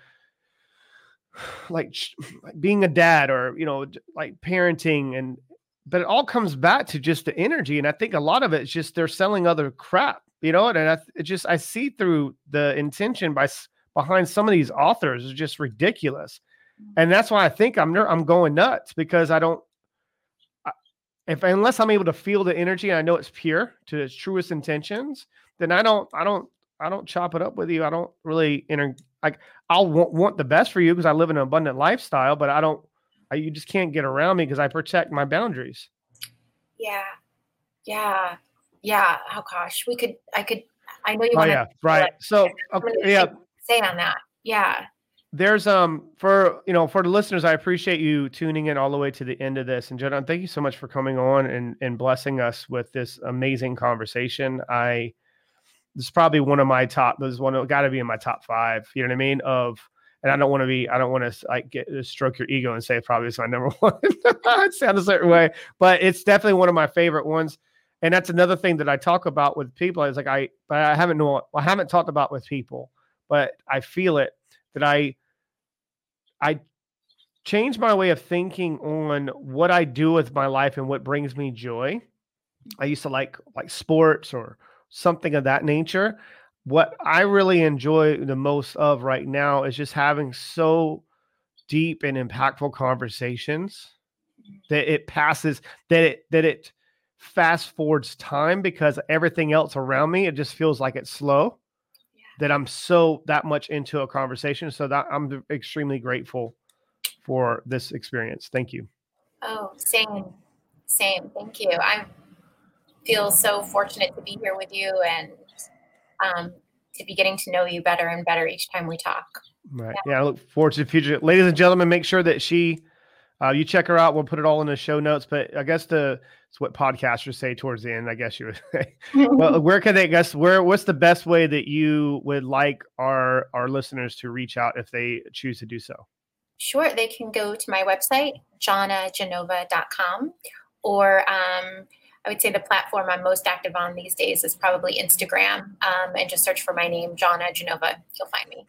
like, like being a dad or you know like parenting and but it all comes back to just the energy and I think a lot of it is just they're selling other crap, you know, and I it just I see through the intention by behind some of these authors is just ridiculous. Mm. And that's why I think I'm I'm going nuts because I don't if unless I'm able to feel the energy and I know it's pure to its truest intentions, then I don't I don't I don't chop it up with you. I don't really enter like I'll want, want the best for you because I live in an abundant lifestyle, but I don't I, you just can't get around me because I protect my boundaries. Yeah. Yeah. Yeah. Oh gosh, we could I could I know you oh, yeah, right. So okay, yeah, say on that. Yeah. There's um for you know for the listeners, I appreciate you tuning in all the way to the end of this. And John, thank you so much for coming on and and blessing us with this amazing conversation. I this is probably one of my top. This is one got to be in my top five. You know what I mean? Of and I don't want to be. I don't want to like get stroke your ego and say probably it's my number one. it sounds a certain way, but it's definitely one of my favorite ones. And that's another thing that I talk about with people. Is like I, but I haven't know. I haven't talked about with people but I feel it that I I change my way of thinking on what I do with my life and what brings me joy. I used to like like sports or something of that nature. What I really enjoy the most of right now is just having so deep and impactful conversations that it passes that it that it fast forwards time because everything else around me it just feels like it's slow that I'm so that much into a conversation. So that I'm extremely grateful for this experience. Thank you. Oh, same. Same. Thank you. I feel so fortunate to be here with you and um, to be getting to know you better and better each time we talk. Right. Yeah. yeah I look forward to the future. Ladies and gentlemen, make sure that she, uh, you check her out. We'll put it all in the show notes. But I guess the it's what podcasters say towards the end. I guess you would say. well, where can they? guess where? What's the best way that you would like our our listeners to reach out if they choose to do so? Sure, they can go to my website, jonagenova.com, or um, I would say the platform I'm most active on these days is probably Instagram, um, and just search for my name, Jona Genova. You'll find me.